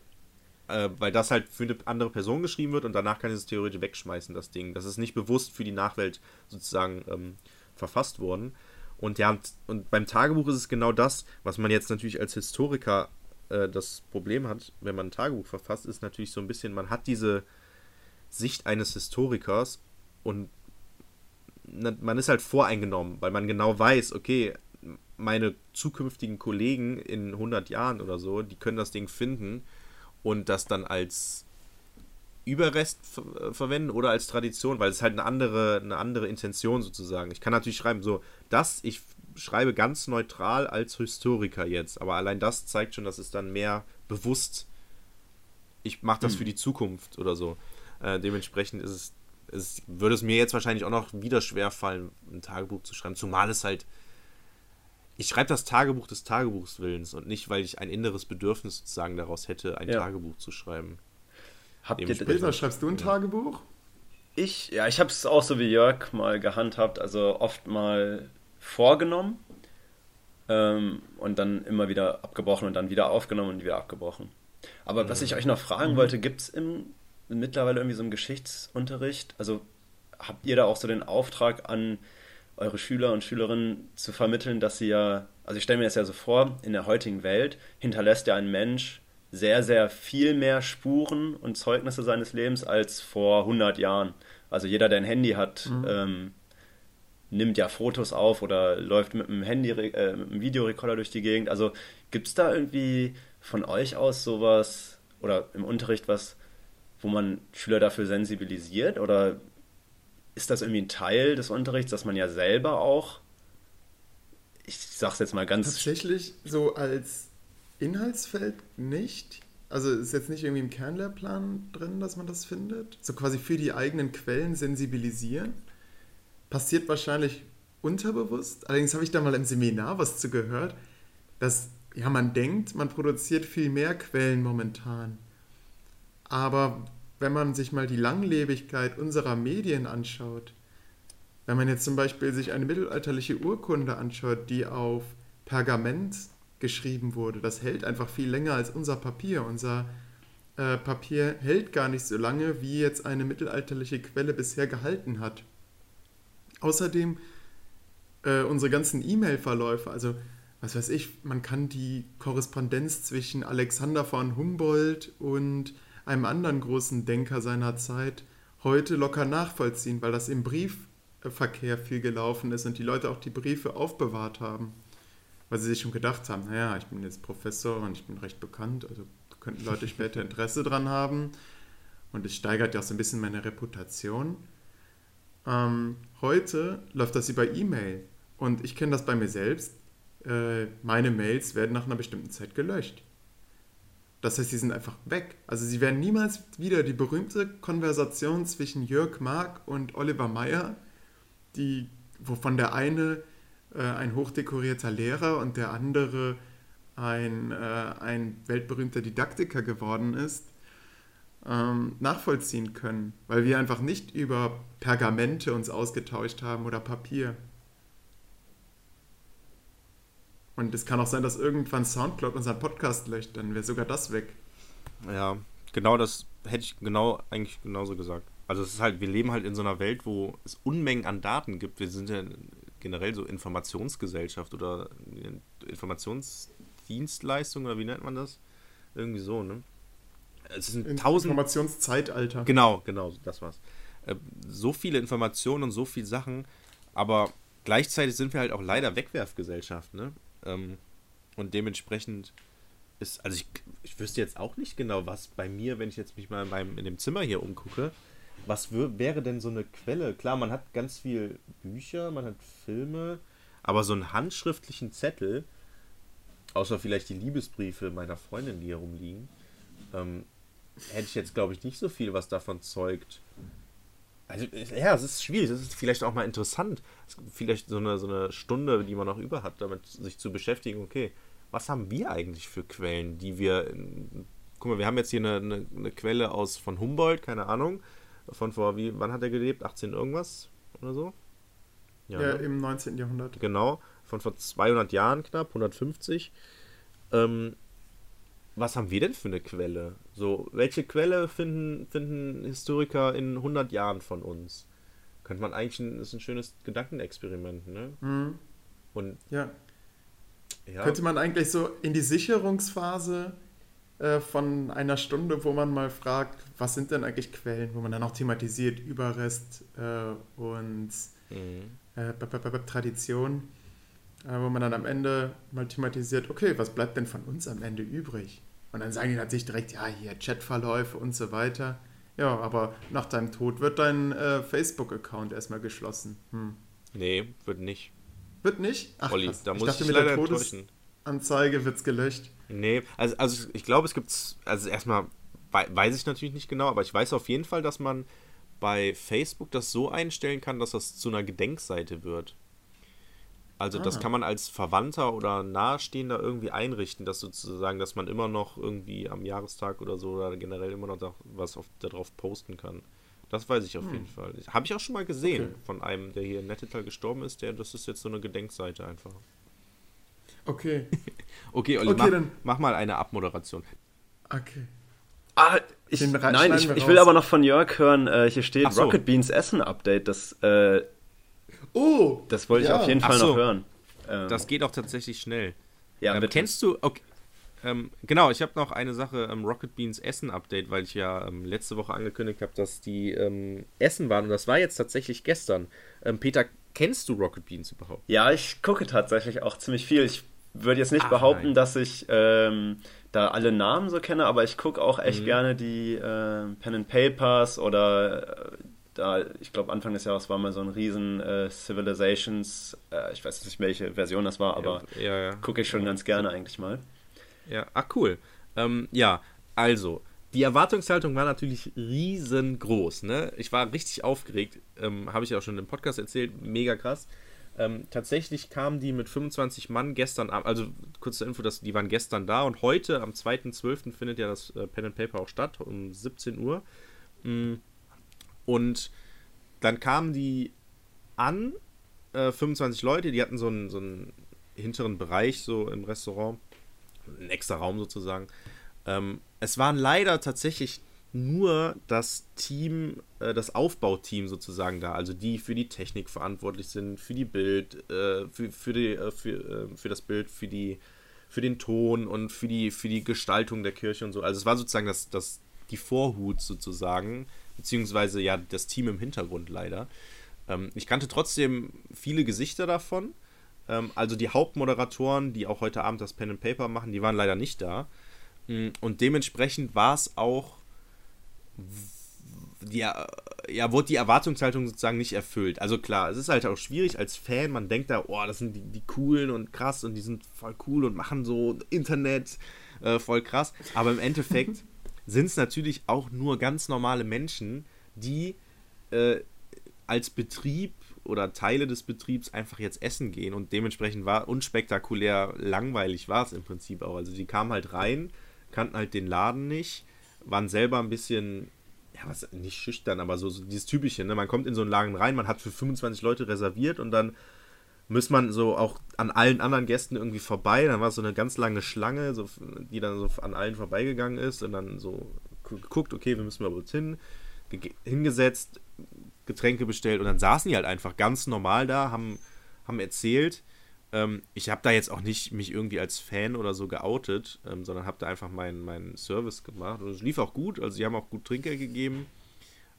weil, äh, weil das halt für eine andere Person geschrieben wird und danach kann ich es theoretisch wegschmeißen, das Ding. Das ist nicht bewusst für die Nachwelt sozusagen ähm, verfasst worden. Und ja, und, beim Tagebuch ist es genau das, was man jetzt natürlich als Historiker äh, das Problem hat, wenn man ein Tagebuch verfasst, ist natürlich so ein bisschen, man hat diese Sicht eines Historikers und man ist halt voreingenommen, weil man genau weiß, okay, meine zukünftigen Kollegen in 100 Jahren oder so, die können das Ding finden und das dann als Überrest ver äh, verwenden oder als Tradition, weil es halt eine andere, eine andere Intention sozusagen. Ich kann natürlich schreiben, so, das, ich schreibe ganz neutral als Historiker jetzt, aber allein das zeigt schon, dass es dann mehr bewusst, ich mache das für die Zukunft oder so. Äh, dementsprechend ist es, es, würde es mir jetzt wahrscheinlich auch noch wieder schwer fallen, ein Tagebuch zu schreiben, zumal es halt, ich schreibe das Tagebuch des Tagebuchswillens und nicht, weil ich ein inneres Bedürfnis sozusagen daraus hätte, ein Ja. Tagebuch zu schreiben. Habt ihr Peter, schreibst du ein Tagebuch? Ich, ja, ich habe es auch so wie Jörg mal gehandhabt, also oft mal vorgenommen ähm, und dann immer wieder abgebrochen und dann wieder aufgenommen und wieder abgebrochen. Aber was ich euch noch fragen wollte, gibt es mittlerweile irgendwie so einen Geschichtsunterricht? Also habt ihr da auch so den Auftrag an eure Schüler und Schülerinnen zu vermitteln, dass sie ja, also ich stelle mir das ja so vor, in der heutigen Welt hinterlässt ja ein Mensch sehr, sehr viel mehr Spuren und Zeugnisse seines Lebens als vor 100 Jahren. Also jeder, der ein Handy hat, ähm, nimmt ja Fotos auf oder läuft mit einem Handy, äh, mit einem Videorekorder durch die Gegend. Also gibt es da irgendwie von euch aus sowas oder im Unterricht was, wo man Schüler dafür sensibilisiert? Oder ist das irgendwie ein Teil des Unterrichts, dass man ja selber auch, ich sag's jetzt mal ganz Tatsächlich so als Inhaltsfeld nicht. Also ist jetzt nicht irgendwie im Kernlehrplan drin, dass man das findet. So quasi für die eigenen Quellen sensibilisieren. Passiert wahrscheinlich unterbewusst. Allerdings habe ich da mal im Seminar was zu gehört, dass ja man denkt, man produziert viel mehr Quellen momentan. Aber wenn man sich mal die Langlebigkeit unserer Medien anschaut, wenn man jetzt zum Beispiel sich eine mittelalterliche Urkunde anschaut, die auf Pergament geschrieben wurde, das hält einfach viel länger als unser Papier. Unser äh, Papier hält gar nicht so lange, wie jetzt eine mittelalterliche Quelle bisher gehalten hat. Außerdem äh, unsere ganzen E-Mail-Verläufe, also was weiß ich, man kann die Korrespondenz zwischen Alexander von Humboldt und einem anderen großen Denker seiner Zeit heute locker nachvollziehen, weil das im Briefverkehr viel gelaufen ist und die Leute auch die Briefe aufbewahrt haben. Weil sie sich schon gedacht haben, naja, ich bin jetzt Professor und ich bin recht bekannt, also könnten Leute später Interesse dran haben. Und es steigert ja auch so ein bisschen meine Reputation. Ähm, heute läuft das über E-Mail. Und ich kenne das bei mir selbst. Äh, meine Mails werden nach einer bestimmten Zeit gelöscht. Das heißt, sie sind einfach weg. Also sie werden niemals wieder die berühmte Konversation zwischen Jörg Mark und Oliver Meyer, die, wovon der eine äh, ein hochdekorierter Lehrer und der andere ein, äh, ein weltberühmter Didaktiker geworden ist, ähm, nachvollziehen können, weil wir einfach nicht über Pergamente uns ausgetauscht haben oder Papier. Und es kann auch sein, dass irgendwann Soundcloud unseren Podcast löscht, dann wäre sogar das weg. Ja, genau das hätte ich genau eigentlich genauso gesagt. Also es ist halt, wir leben halt in so einer Welt, wo es Unmengen an Daten gibt. Wir sind ja generell so Informationsgesellschaft oder Informationsdienstleistung oder wie nennt man das? Irgendwie so, ne? Es sind tausend Informationszeitalter. Genau, genau, das war's. Äh, so viele Informationen und so viele Sachen, aber gleichzeitig sind wir halt auch leider Wegwerfgesellschaft, ne? Ähm, und dementsprechend ist, also ich, ich wüsste jetzt auch nicht genau, was bei mir, wenn ich jetzt mich mal in, meinem, in dem Zimmer hier umgucke, was wäre denn so eine Quelle? Klar, man hat ganz viel Bücher, man hat Filme, aber so einen handschriftlichen Zettel, außer vielleicht die Liebesbriefe meiner Freundin, die hier rumliegen, ähm, hätte ich jetzt, glaube ich, nicht so viel, was davon zeugt. Also, ja, es ist schwierig. Es ist vielleicht auch mal interessant. vielleicht so eine, so eine Stunde, die man noch über hat, damit sich zu beschäftigen, okay, was haben wir eigentlich für Quellen, die wir. Guck mal, wir haben jetzt hier eine, eine, eine Quelle aus von Humboldt, keine Ahnung. Von vor, wie, wann hat er gelebt? 18 irgendwas oder so? Ja, ja ne? im 19. Jahrhundert. Genau, von vor 200 Jahren knapp, 150. Ähm, was haben wir denn für eine Quelle? So, welche Quelle finden, finden Historiker in 100 Jahren von uns? Könnte man eigentlich, ein, ist ein schönes Gedankenexperiment, ne? Mhm. Und ja. ja. Könnte man eigentlich so in die Sicherungsphase äh, von einer Stunde, wo man mal fragt, was sind denn eigentlich Quellen, wo man dann auch thematisiert Überrest äh, und mhm. äh, Tradition äh, wo man dann am Ende mal thematisiert, okay, was bleibt denn von uns am Ende übrig? Und dann sagen die natürlich direkt, ja, hier Chatverläufe und so weiter. Ja, aber nach deinem Tod wird dein äh, Facebook-Account erstmal geschlossen. Hm. Nee, wird nicht. Wird nicht? Ach, Olli, da ich muss dachte, ich mit der Todesanzeige wird es gelöscht. Nee, also, also ich glaube, es gibt, also erstmal weiß ich natürlich nicht genau, aber ich weiß auf jeden Fall, dass man bei Facebook das so einstellen kann, dass das zu einer Gedenkseite wird. Also ah. das kann man als Verwandter oder Nahestehender irgendwie einrichten, dass sozusagen, dass man immer noch irgendwie am Jahrestag oder so oder generell immer noch was auf, darauf posten kann. Das weiß ich auf hm. jeden Fall. Habe ich auch schon mal gesehen okay. von einem, der hier in Nettetal gestorben ist. Der, das ist jetzt so eine Gedenkseite einfach. Okay. okay, Olli, okay, mach, mach, mal eine Abmoderation. Okay. Ah, ich, nein, ich, ich will aber noch von Jörg hören. Äh, hier steht so. Rocket Beans Essen Update. Das äh, Oh! Das wollte ja. ich auf jeden Fall so. noch hören. Ähm, das geht auch tatsächlich schnell. Ja, ähm, kennst du. Okay, ähm, genau, ich habe noch eine Sache: ähm, Rocket Beans Essen Update, weil ich ja ähm, letzte Woche angekündigt habe, dass die ähm, Essen waren und das war jetzt tatsächlich gestern. Peter, kennst du Rocket Beans überhaupt? Ja, ich gucke tatsächlich auch ziemlich viel. Ich würde jetzt nicht ah, behaupten, nein. dass ich da alle Namen so kenne, aber ich gucke auch echt mhm. gerne die äh, Pen and Papers oder äh, da, ich glaube, Anfang des Jahres war mal so ein riesen äh, Civilizations, äh, ich weiß nicht, welche Version das war, aber ja, ja, ja. gucke ich schon ganz gerne eigentlich mal. Ja, ah, cool. Ähm, ja, also, die Erwartungshaltung war natürlich riesengroß. Ne? Ich war richtig aufgeregt, ähm, habe ich auch schon im Podcast erzählt, mega krass. Ähm, tatsächlich kamen die mit 25 Mann gestern Abend, also kurze Info, dass die waren gestern da und heute am 2.12. findet ja das äh, Pen and Paper auch statt, um 17 Uhr. Mhm und dann kamen die an, äh, 25 Leute, die hatten so einen, so einen hinteren Bereich so im Restaurant, ein extra Raum sozusagen. Ähm, es waren leider tatsächlich nur das Team, äh, das Aufbauteam sozusagen da, also die für die Technik verantwortlich sind, für die Bild, äh, für, für, die, äh, für, für das Bild, für die für den Ton und für die, für die Gestaltung der Kirche und so. Also es war sozusagen das, das die Vorhut sozusagen, beziehungsweise ja das Team im Hintergrund leider. Ähm, ich kannte trotzdem viele Gesichter davon. Ähm, also die Hauptmoderatoren, die auch heute Abend das Pen and Paper machen, die waren leider nicht da. Mm, und dementsprechend war es auch die, ja, wurde die Erwartungshaltung sozusagen nicht erfüllt. Also klar, es ist halt auch schwierig als Fan, man denkt da, oh, das sind die, die coolen und krass und die sind voll cool und machen so Internet äh, voll krass. Aber im Endeffekt sind es natürlich auch nur ganz normale Menschen, die äh, als Betrieb oder Teile des Betriebs einfach jetzt essen gehen und dementsprechend war unspektakulär langweilig war es im Prinzip auch. Also die kamen halt rein, kannten halt den Laden nicht, waren selber ein bisschen ja, was nicht schüchtern, aber so, so dieses typische, ne? Man kommt in so einen Laden rein, man hat für 25 Leute reserviert und dann muss man so auch an allen anderen Gästen irgendwie vorbei. Dann war so eine ganz lange Schlange, so, die dann so an allen vorbeigegangen ist und dann so geguckt, okay, wir müssen mal kurz hin, hingesetzt, Getränke bestellt und dann saßen die halt einfach ganz normal da, haben, haben erzählt ähm, ich habe da jetzt auch nicht mich irgendwie als Fan oder so geoutet, ähm, sondern habe da einfach meinen mein Service gemacht. Und es lief auch gut, also sie haben auch gut Trinker gegeben.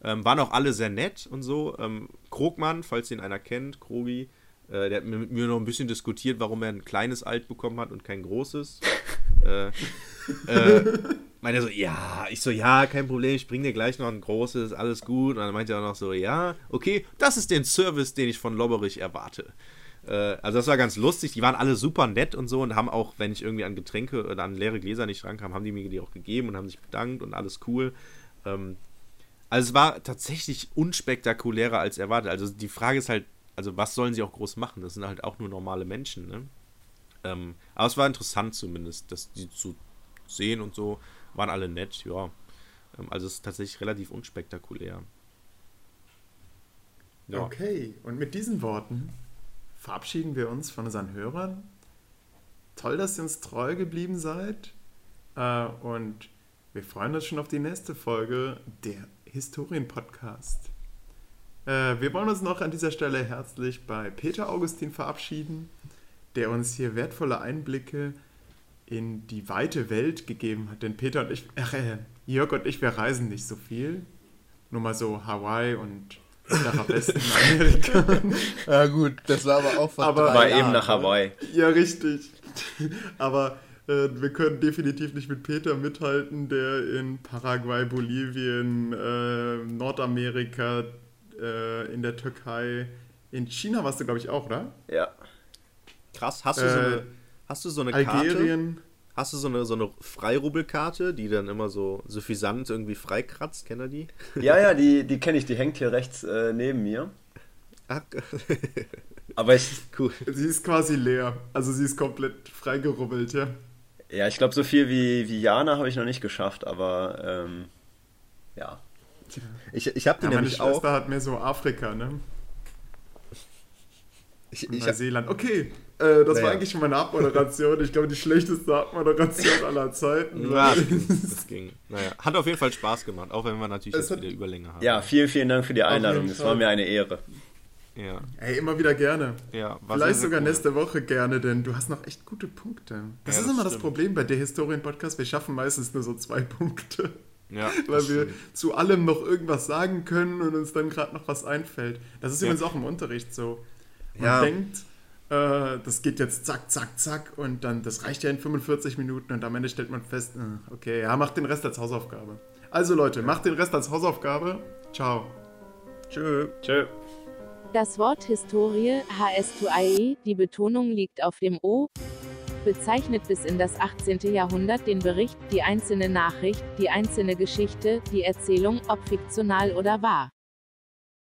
Ähm, waren auch alle sehr nett und so. Ähm, Krogmann, falls ihn einer kennt, Krogi, äh, der hat mit mir noch ein bisschen diskutiert, warum er ein kleines Alt bekommen hat und kein großes. äh, äh, meinte er so, ja, ich so, ja, kein Problem, ich bringe dir gleich noch ein großes, alles gut. Und dann meinte er auch noch so, ja, okay, das ist den Service, den ich von Lobberich erwarte. Äh, also das war ganz lustig. Die waren alle super nett und so und haben auch, wenn ich irgendwie an Getränke oder an leere Gläser nicht rankam, haben die mir die auch gegeben und haben sich bedankt und alles cool. Ähm, also es war tatsächlich unspektakulärer als erwartet. Also die Frage ist halt, also was sollen sie auch groß machen? Das sind halt auch nur normale Menschen, ne? Ähm, aber es war interessant zumindest, dass die zu sehen und so waren alle nett, ja. Ähm, also es ist tatsächlich relativ unspektakulär. Ja. Okay, und mit diesen Worten verabschieden wir uns von unseren Hörern. Toll, dass ihr uns treu geblieben seid. Äh, und wir freuen uns schon auf die nächste Folge der Historien-Podcast. Äh, wir wollen uns noch an dieser Stelle herzlich bei Peter Augustin verabschieden, der uns hier wertvolle Einblicke in die weite Welt gegeben hat. Denn Peter und ich, äh, Jörg und ich, wir reisen nicht so viel. Nur mal so Hawaii und nach Westen Amerika. ja gut, das war aber auch vor aber, War eben nach Hawaii. Ja, richtig. Aber äh, wir können definitiv nicht mit Peter mithalten, der in Paraguay, Bolivien, äh, Nordamerika, äh, in der Türkei, in China warst du, glaube ich, auch, oder? Ja. Krass, hast du so eine, hast du so eine Algerien. Karte? Hast du so eine, so eine Freirubbelkarte, die dann immer so suffisant irgendwie freikratzt? Kennt ihr die? Ja, ja, die, die kenne ich. Die hängt hier rechts äh, neben mir. Ach. Aber ich. Cool. Sie ist quasi leer. Also sie ist komplett freigerubbelt, ja. Ja, ich glaube, so viel wie, wie Jana habe ich noch nicht geschafft, aber ähm, ja. Ich, ich habe die ja, nämlich meine Schwester auch. hat mehr so Afrika, ne? Ich, ich Neuseeland. Okay, äh, das naja. war eigentlich schon meine Abmoderation. Ich glaube, die schlechteste Abmoderation aller Zeiten. Ja, das ging. Naja, hat auf jeden Fall Spaß gemacht, auch wenn wir natürlich es jetzt wieder Überlänge haben. Ja, vielen, vielen Dank für die Einladung. Es war mir eine Ehre. Ja. Ey, immer wieder gerne. Ja, Vielleicht sogar cool. nächste Woche gerne, denn du hast noch echt gute Punkte. Das ja, ist das immer stimmt. das Problem bei der Historien-Podcast. Wir schaffen meistens nur so zwei Punkte. Ja, weil wir stimmt. zu allem noch irgendwas sagen können und uns dann gerade noch was einfällt. Das ist ja. übrigens auch im Unterricht so. Man ja. denkt, äh, das geht jetzt zack, zack, zack und dann, das reicht ja in 45 Minuten und am Ende stellt man fest, äh, okay, ja, macht den Rest als Hausaufgabe. Also Leute, macht den Rest als Hausaufgabe. Ciao. Tschö. Tschö. Das Wort Historie, HS2IE, die Betonung liegt auf dem O, bezeichnet bis in das 18. Jahrhundert den Bericht, die einzelne Nachricht, die einzelne Geschichte, die Erzählung, ob fiktional oder wahr.